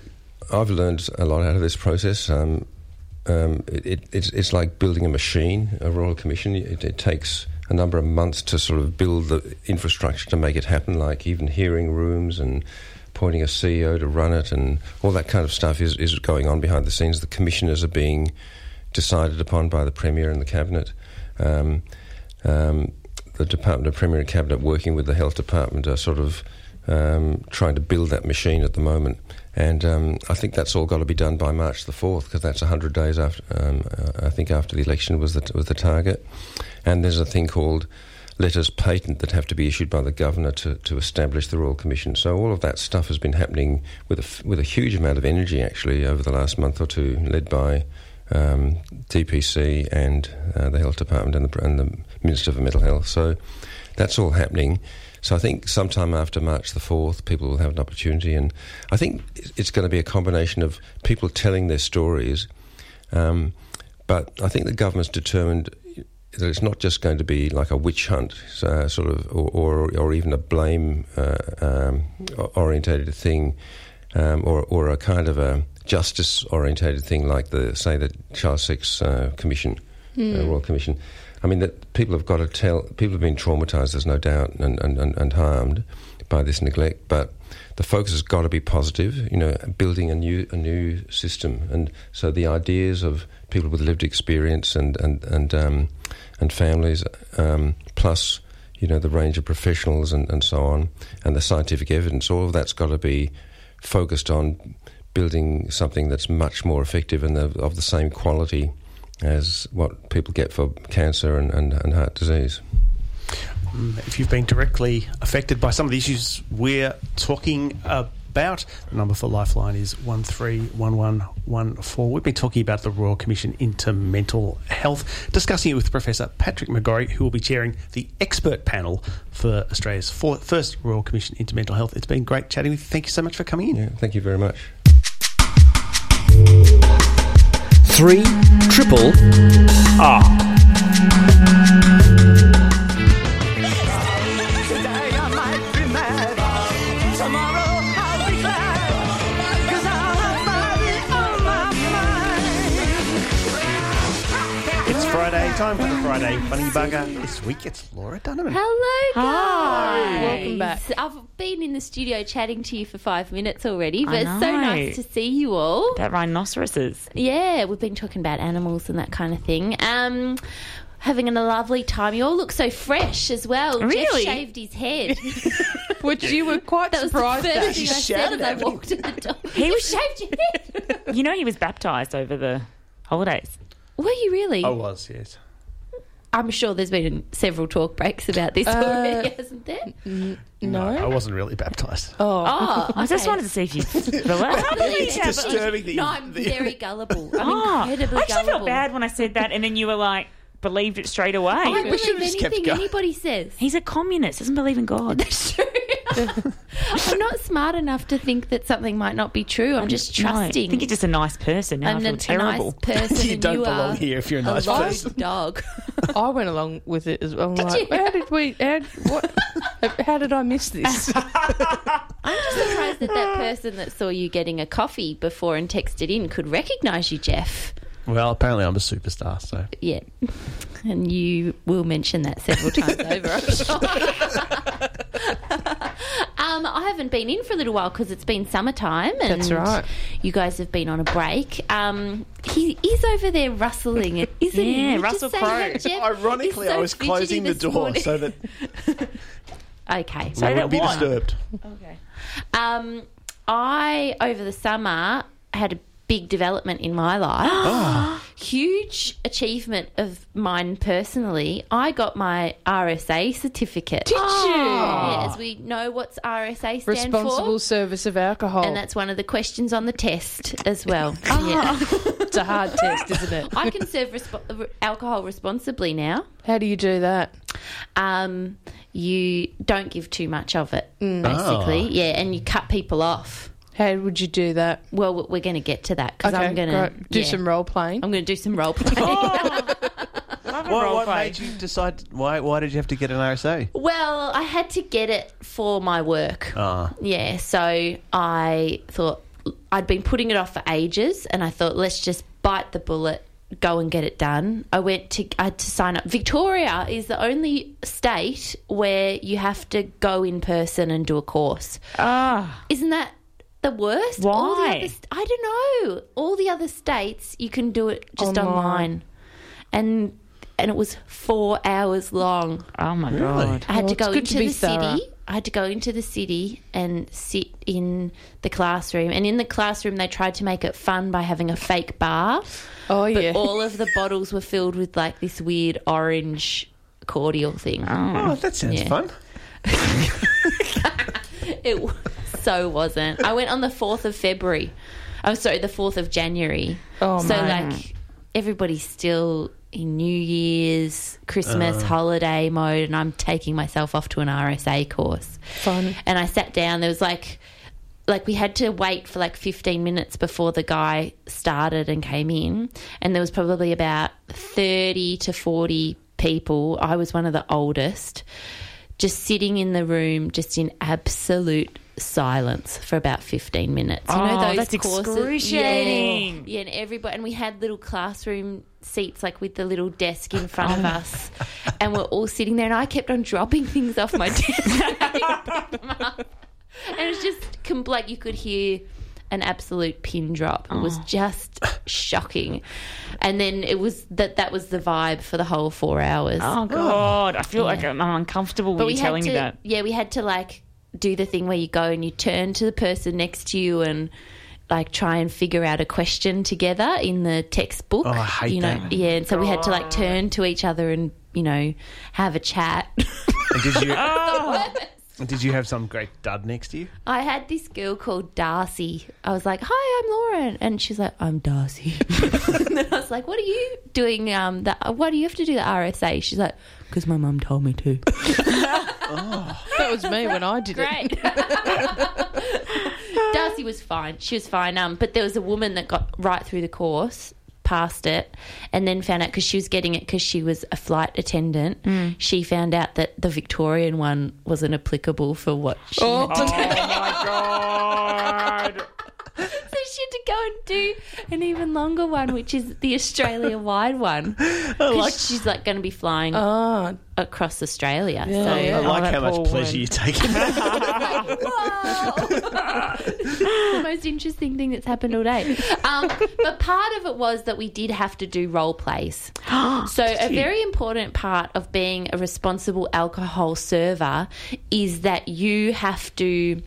I've learned a lot out of this process. Um, um, it, it, it's, it's like building a machine, a royal commission. It, it takes a number of months to sort of build the infrastructure to make it happen, like even hearing rooms and appointing a CEO to run it, and all that kind of stuff is, is going on behind the scenes. The commissioners are being decided upon by the Premier and the Cabinet. Um, um, the Department of Premier and Cabinet, working with the Health Department, are sort of um, trying to build that machine at the moment. And um, I think that's all got to be done by March the 4th because that's 100 days after, um, uh, I think, after the election was the, was the target. And there's a thing called letters patent that have to be issued by the governor to, to establish the Royal Commission. So all of that stuff has been happening with a, with a huge amount of energy, actually, over the last month or two, led by um, DPC and uh, the Health Department and the, and the Minister for Mental Health. So that's all happening. So I think sometime after March the 4th, people will have an opportunity. And I think it's going to be a combination of people telling their stories. Um, but I think the government's determined that it's not just going to be like a witch hunt, uh, sort of, or, or, or even a blame uh, um, orientated thing, um, or, or a kind of a justice orientated thing like the, say, the Child Sex uh, Commission, uh, Royal Commission. I mean, that people have got to tell, people have been traumatised, there's no doubt, and, and, and, and harmed by this neglect, but the focus has got to be positive, you know, building a new a new system. And so the ideas of people with lived experience and, and, and, um, and families, um, plus, you know, the range of professionals and, and so on, and the scientific evidence, all of that's got to be focused on building something that's much more effective and of the same quality as what people get for cancer and, and, and heart disease. Mm, if you've been directly affected by some of the issues we're talking about, the number for Lifeline is 131114. We've been talking about the Royal Commission into Mental Health, discussing it with Professor Patrick McGorry, who will be chairing the expert panel for Australia's first Royal Commission into Mental Health. It's been great chatting with you. Thank you so much for coming in. Yeah, thank you very much. Three triple R. It's Friday time for the Friday Funny Bugger. This week it's Laura Dunham. Hello, guys. Welcome back. I've been in the studio chatting to you for five minutes already, but I it's so know. nice to see you all. That rhinoceroses. Yeah, we've been talking about animals and that kind of thing. Um, having a lovely time. You all look so fresh as well. Really? Jeff shaved his head. Which you were quite that was the surprised first at. thing I said as I walked in the door. He you was- shaved your head. You know, he was baptized over the holidays. Were you really? I was, yes. I'm sure there's been several talk breaks about this uh, already, hasn't there? No. I wasn't really baptised. Oh. Oh, I just okay. wanted to see if you fell out. It's disturbing that No, I'm the- very gullible. I'm Oh, incredibly I actually gullible. felt bad when I said that, and then you were like, believed it straight away. I We should've believe just kept anything going. anybody says. He's a communist, doesn't believe in God. That's true. I'm not smart enough to think that something might not be true. I'm just No, I trusting. think you're just a nice person. Now I'm I feel a, terrible. a nice person. You don't you belong here if you're a nice lost person. dog. I went along with it as well. I'm Did like, you? how did we? How, what? How did I miss this? I'm just surprised that that person that saw you getting a coffee before and texted in could recognise you, Jeff. Well, apparently I'm a superstar, so. Yeah, and you will mention that several times over. I'm sure. um, I haven't been in for a little while because it's been summertime, and That's right. You guys have been on a break. Um, he is over there rustling it, isn't he? Yeah, Russell say Crowe. Ironically, He's I was closing the door morning. so that Okay. So I that wouldn't be what? disturbed. Um, I over the summer had a big development in my life. Huge achievement of mine personally. I got my RSA certificate. Did you? Yeah, as we know what's RSA stand Responsible for. service of alcohol. And that's one of the questions on the test as well. Yeah. it's a hard test, isn't it? I can serve respo- alcohol responsibly now. How do you do that? Um, you don't give too much of it, Mm. basically. Oh. Yeah, and you cut people off. How would you do that? Well, we're going to get to that because Okay, I'm going to great. Do some role playing. I'm going to do some role playing. What, what made you decide? Why? Why did you have to get an RSA? Well, I had to get it for my work. Ah. Yeah, so I thought I'd been putting it off for ages, and I thought let's just bite the bullet, go and get it done. I went to I had to sign up. Victoria is the only state where you have to go in person and do a course. Ah, isn't that the worst? All the Why? other st- I don't know. All the other states you can do it just Online. online, and and it was four hours long. Oh my Really? god! I had Well, to go into to the thorough. city. I had to go into the city and sit in the classroom. And in the classroom, they tried to make it fun by having a fake bar. Oh, yeah. but yeah. all of the bottles were filled with like this weird orange cordial thing. Oh, that sounds Yeah. fun. It w- so wasn't. I went on the 4th of February. Oh, sorry, the 4th of January. Oh, so, man. like, everybody's still in New Year's, Christmas, Uh. holiday mode, and I'm taking myself off to an RSA course. Fun. And I sat down. There was like, like we had to wait for like 15 minutes before the guy started and came in, and there was probably about 30 to 40 people. I was one of the oldest, just sitting in the room, just in absolute silence for about 15 minutes. You know Oh, those that's courses? excruciating. Yeah, yeah, and everybody, and we had little classroom seats like with the little desk in front of us, and we're all sitting there, and I kept on dropping things off my desk. And it was just com- like you could hear an absolute pin drop. It was oh. just shocking. And then it was that that was the vibe for the whole four hours. Oh god, I feel like I'm uncomfortable But when we telling to, me that. yeah, we had to like do the thing where you go and you turn to the person next to you and like try and figure out a question together in the textbook. Oh, I hate you know, that. yeah. And so we had to like turn to each other and you know have a chat. And did you? Oh. did you have some great dud next to you? I had this girl called Darcy. I was like, "Hi, I'm Lauren," and she's like, "I'm Darcy." and then I was like, "What are you doing? Um, the, why do you have to do the RSA?" She's like, "Because my mum told me to." That was me when I did it. Darcy was fine. She was fine. Um, but there was a woman that got right through the course, passed it, and then found out because she was getting it because she was a flight attendant. Mm. She found out that the Victorian one wasn't applicable for what she Oh. had to do. my god! She had to go and do an even longer one, which is the Australia wide one. Because like- she's like going to be flying. Oh, across Australia. Yeah. so I like that how much pleasure woman. you take. the most interesting thing that's happened all day. Um, but part of it was that we did have to do role plays. so a very important part of being a responsible alcohol server is that you have to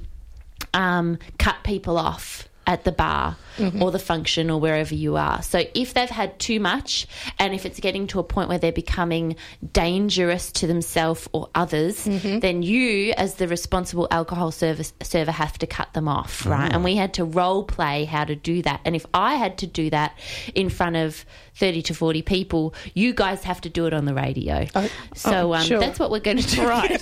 um, cut people off at the bar or the function or wherever you are. So if they've had too much and if it's getting to a point where they're becoming dangerous to themselves or others, then you as the responsible alcohol service server have to cut them off, right? And we had to role play how to do that. And if I had to do that in front of 30 to 40 people, you guys have to do it on the radio. so oh, um, sure. that's what we're going to do. Right.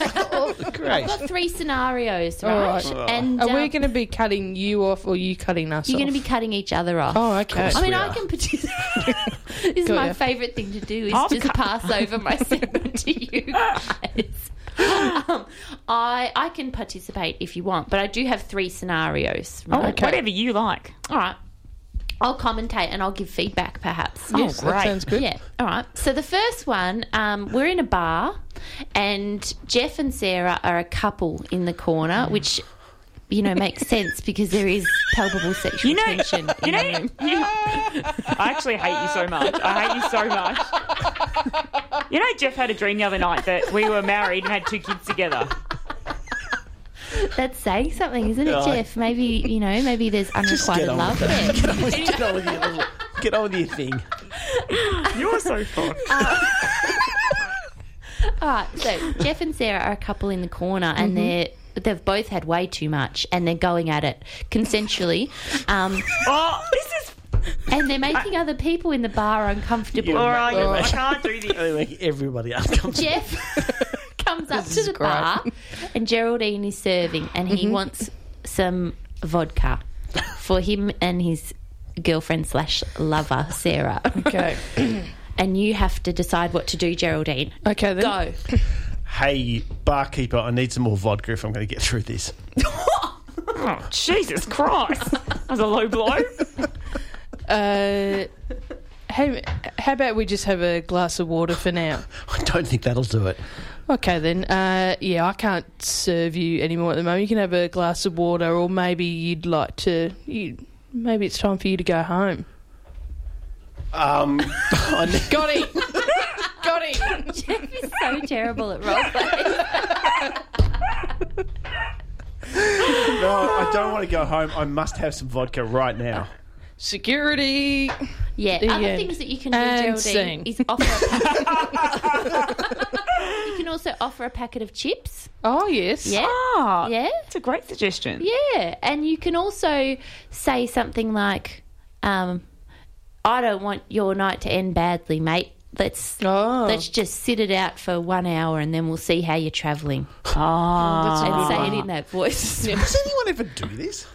Great. I've got three scenarios, right? right. And are we um, going to be cutting you off or you cutting us you're off? going to be cutting each other off. Oh, okay. I mean, we I can participate. this is my ya. favourite thing to do is I'll just cut- pass over my segment to you guys. Um, I I can participate if you want, but I do have three scenarios. Oh, Right? whatever you like. All right. I'll commentate and I'll give feedback, perhaps. yes, Oh, that great. sounds good. Yeah. All right. So the first one, um, we're in a bar, and Jeff and Sarah are a couple in the corner, which you know makes sense because there is palpable sexual You know, tension. you know, the room. you, I actually hate you so much. I hate you so much. You know, Jeff had a dream the other night that we were married and had two kids together. That's saying something, isn't it, Jeff? Maybe you know, maybe there's unrequited get on love with there. Get on with, get on with your little, get on with your thing. You're so fun. Uh, All right, so Jeff and Sarah are a couple in the corner, and mm-hmm. they're they've both had way too much, and they're going at it consensually. Um, oh, this is and they're making other people in the bar uncomfortable. all right. I can't do this. They make everybody uncomfortable. Jeff comes up This to the great. bar, and Geraldine is serving, and he wants some vodka for him and his girlfriend slash lover Sarah. Okay. and you have to decide what to do, Geraldine. Okay then. Go. Hey, barkeeper, I need some more vodka if I'm going to get through this. Oh, Jesus Christ. That was a low blow. Uh, hey, how about we just have a glass of water for now? I don't think that'll do it. Okay then. Uh, yeah, I can't serve you anymore at the moment. You can have a glass of water, or maybe you'd like to. You, maybe it's time for you to go home. Um, I ne- Got it. Got it. Jeff is so terrible at roleplay. no, I don't want to go home. I must have some vodka right now. Security. Yeah, The other end. things that you can do, And Geraldine, scene. is offer. A you can also offer a packet of chips. Oh yes. Yeah, Ah, yeah, It's a great suggestion. yeah, and you can also say something like, um, "I don't want your night to end badly, mate. Let's Oh. let's just sit it out for one hour, and then we'll see how you're travelling. Ah. and say it in that voice. Does anyone ever do this?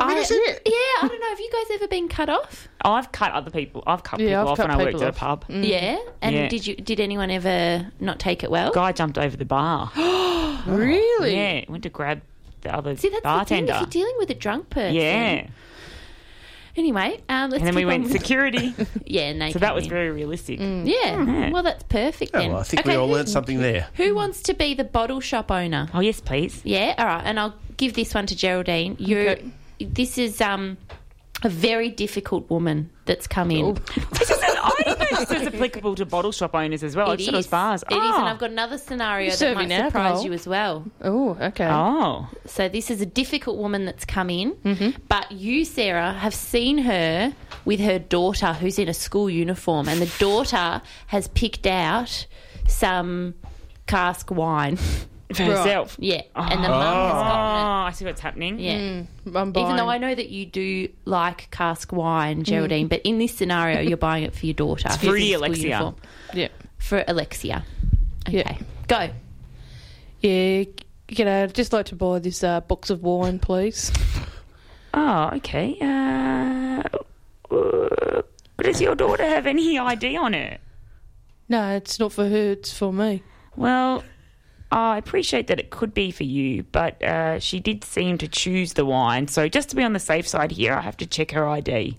I, is it- yeah, I don't know. Have you guys ever been cut off? I've cut other people. I've cut Yeah, people I've off cut when I worked people at a off. pub. Yeah, and Yeah. did you? Did anyone ever not take it well? Guy jumped over the bar. Really? yeah, went to grab the other See, that's bartender. the thing. If you're dealing with a drunk person, yeah, Anyway, um, let's and then we went with- security. Yeah, and they so that was in. very realistic. Yeah. Yeah. Well, that's perfect Oh, then. well, I think we all who- learnt something there. Who wants to be the bottle shop owner? Oh yes, please. Yeah, all right, and I'll give this one to Geraldine. You, Okay. this is um a very difficult woman that's come in. This is an, I didn't know this was applicable to bottle shop owners as well. I It just thought it was is. bars. It is, and I've got another scenario that serving might surprise alcohol. you as well. Oh, okay. Oh, So this is a difficult woman that's come in, Mm-hmm. but you, Sarah, have seen her with her daughter who's in a school uniform, and the daughter has picked out some cask wine. for herself. Yeah, and the mum has Oh, gotten I see what's happening. it. Yeah. I'm Even though I know that you do like cask wine, Mm. Geraldine, but in this scenario, you're buying it for your daughter. who's Fruity in school Alexia. uniform. yeah. For Alexia. Okay. Yeah. Go. Yeah. G'day. I'd just like to buy this uh, box of wine, please. Oh, okay. Uh, uh, does your daughter have any ID on it? No, it's not for her. It's for me. Well, I appreciate that it could be for you, but uh, she did seem to choose the wine. So just to be on the safe side here, I have to check her ID.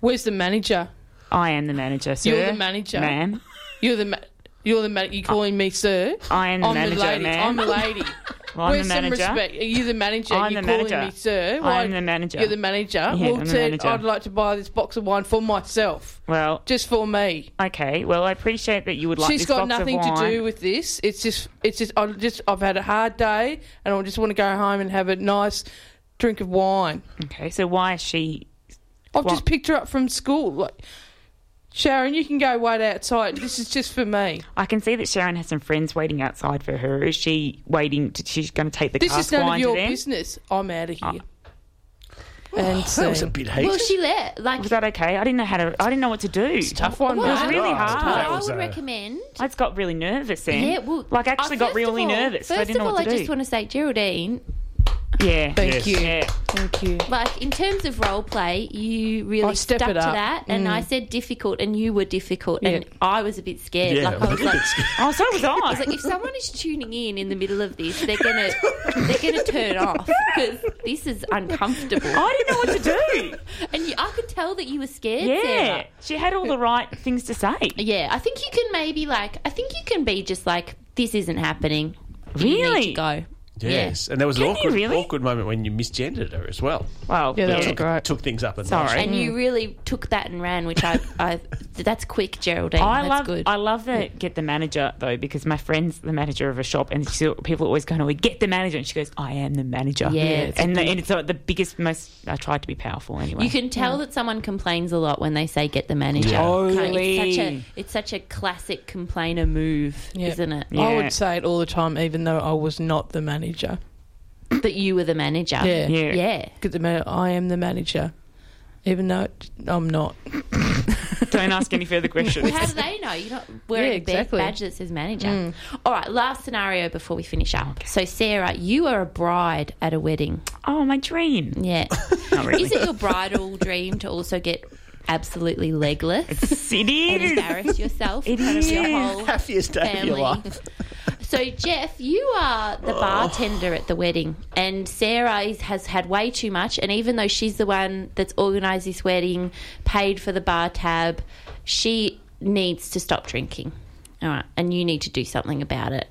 Where's the manager? I am the manager, sir. You're the manager? ma'am. You're the ma- you're the ma- you calling me sir? I am the I'm manager, the lady. ma'am. I'm the lady. Well, I'm the manager. some respect? Are you the manager? I'm You're the calling manager. me sir? I'm the manager. You're the manager. Well, I'm the manager. I'd like to buy this box of wine for myself, Well, just for me. okay. Well, I appreciate that you would like She's this got box of wine. She's got nothing to wine. do with this. It's just, it's just, I just, I've had a hard day, and I just want to go home and have a nice drink of wine. Okay, so why is she? I've just picked her up from school. Like, Sharon, you can go wait outside. This is just for me. I can see that Sharon has some friends waiting outside for her. Is she waiting? To, she's going to take the car. This cask is none of your business. I'm out of here. Oh. and That was a bit heated. Well, she let like Was that okay? I didn't know how to. I didn't know what to do. It's a tough one. Well, It was really Oh, hard. that I was, would uh, recommend. I just got really nervous then. Yeah, well, like I actually uh, got first really of all- nervous. First I didn't of know all, what I do. just want to say, Geraldine, yeah. Thank Yes. you. Yeah. Thank you. like in terms of role play, you really step stuck it to that, and Mm. I said difficult, and you were difficult, and I was a bit scared. Yeah, like I was like, Oh, so was I. I was like, if someone is tuning in in the middle of this, they're gonna they're gonna turn off because this is uncomfortable. I didn't know what to do. And you, I could tell that you were scared. yeah, Sarah. she had all the right things to say. Yeah, I think you can maybe like I think you can be just like this isn't happening. You need Really? to go. Yes, and there was an Can you awkward, really? awkward moment when you misgendered her as well. Well, Yeah, that was took, great. took things up a Sorry. notch. And you really took that and ran, which I, I that's quick, Geraldine. I that's love good. I love the get the manager though because my friend's the manager of a shop and she, people are always going to get the manager and she goes I am the manager Yeah, and, the, and it's uh, the biggest most I tried to be powerful anyway You can tell that someone complains a lot when they say "get the manager." Yeah. It's such a Totally. it's such a classic complainer move, Yeah. isn't it? I would say it all the time, even though I was not the manager. That you were the manager. Yeah. Yeah. yeah. Get the ma- I am the manager, even though I'm not. don't ask any further questions Well, how do they know? You're not wearing Yeah, a badge that says manager. Mm. All right, last scenario before we finish up. So, Sarah, you are a bride at a wedding. oh my dream Yeah. not really Is it your bridal dream to also get absolutely legless it and is embarrass yourself It in front of your whole Happiest day of family? your life. So, Jeff, you are the oh. bartender at the wedding, and Sarah is, has had way too much. And even though she's the one that's organised this wedding, paid for the bar tab, she needs to stop drinking. All right, and you need to do something about it.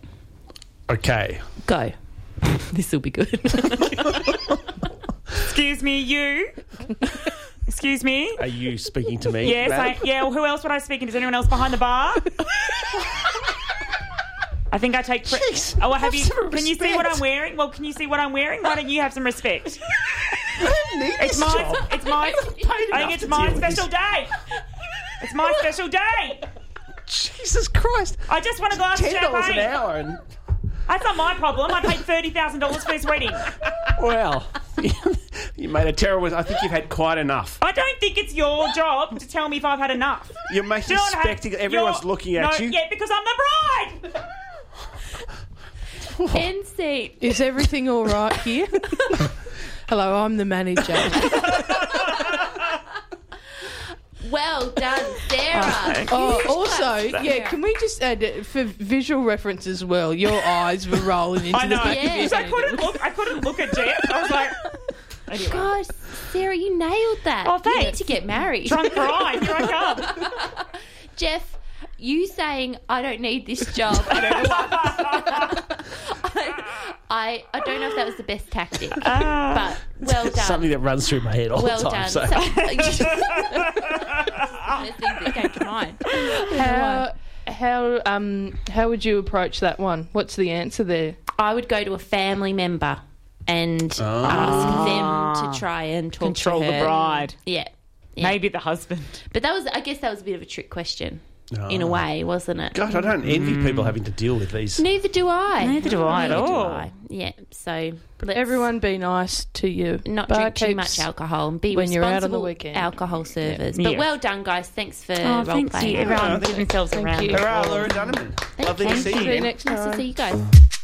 Okay. Go. this will be good. excuse me you excuse me Are you speaking to me? yes I, yeah well, who else would I speak in is anyone else behind the bar I think I take. Pre- Jeez, oh, well, have have you? Can you see what. I'm wearing? Well, can you see what I'm wearing? Why don't you have some respect? It's my. job. It's my. I think it's my special day. It's my special day. Jesus Christ. I just want a glass of Ten dollars an champagne. hour and That's not my problem. I paid thirty thousand dollars for this wedding. well, you made a terrible. I think you've had quite enough. I don't think it's your job to tell me if I've had enough. You're making spectacle. Everyone's looking at no, you. Yeah, because I'm the bride. End seat. Is everything all right here? Hello, I'm the manager. Well done, Sarah. Oh, Huge also, yeah, can we just add uh, for visual reference as well? Your eyes were rolling into I know. the back Yeah. of your Because I head. couldn't look. I couldn't look at Jeff. I was like, anyway. Gosh, Sarah, you nailed that. Oh, You need thanks. to get married. Drunk crying. Here I come. Jeff, you saying I don't need this job. I don't know why. I, I don't know if that was the best tactic, but well done. Something that runs through my head all well the time. Well done. So. So- First thing that came to mind. How how um how would you approach that one? What's the answer there? I would go to a family member and ask them to try and talk Control to the bride. Yeah. Yeah. Maybe the husband. But that was, I guess, that was a bit of a trick question, in a ah. way, wasn't it? God, I don't envy mm. people having to deal with these. Neither do I. Neither do I at Neither do all. I. Yeah. So let's Everyone be nice to you. not drink too Barkeeps. much alcohol and be when you're out on the responsible weekend. alcohol servers. But Yeah. well done, guys. Thanks for Oh, role thank playing. you. Everyone put themselves around. you. Hurrah, Laura Dunneman. Lovely to you. see See you you again. next Nice to time. see you guys.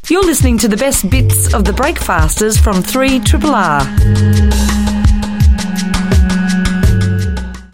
You're listening to the best bits of the Breakfasters from 3 Triple R.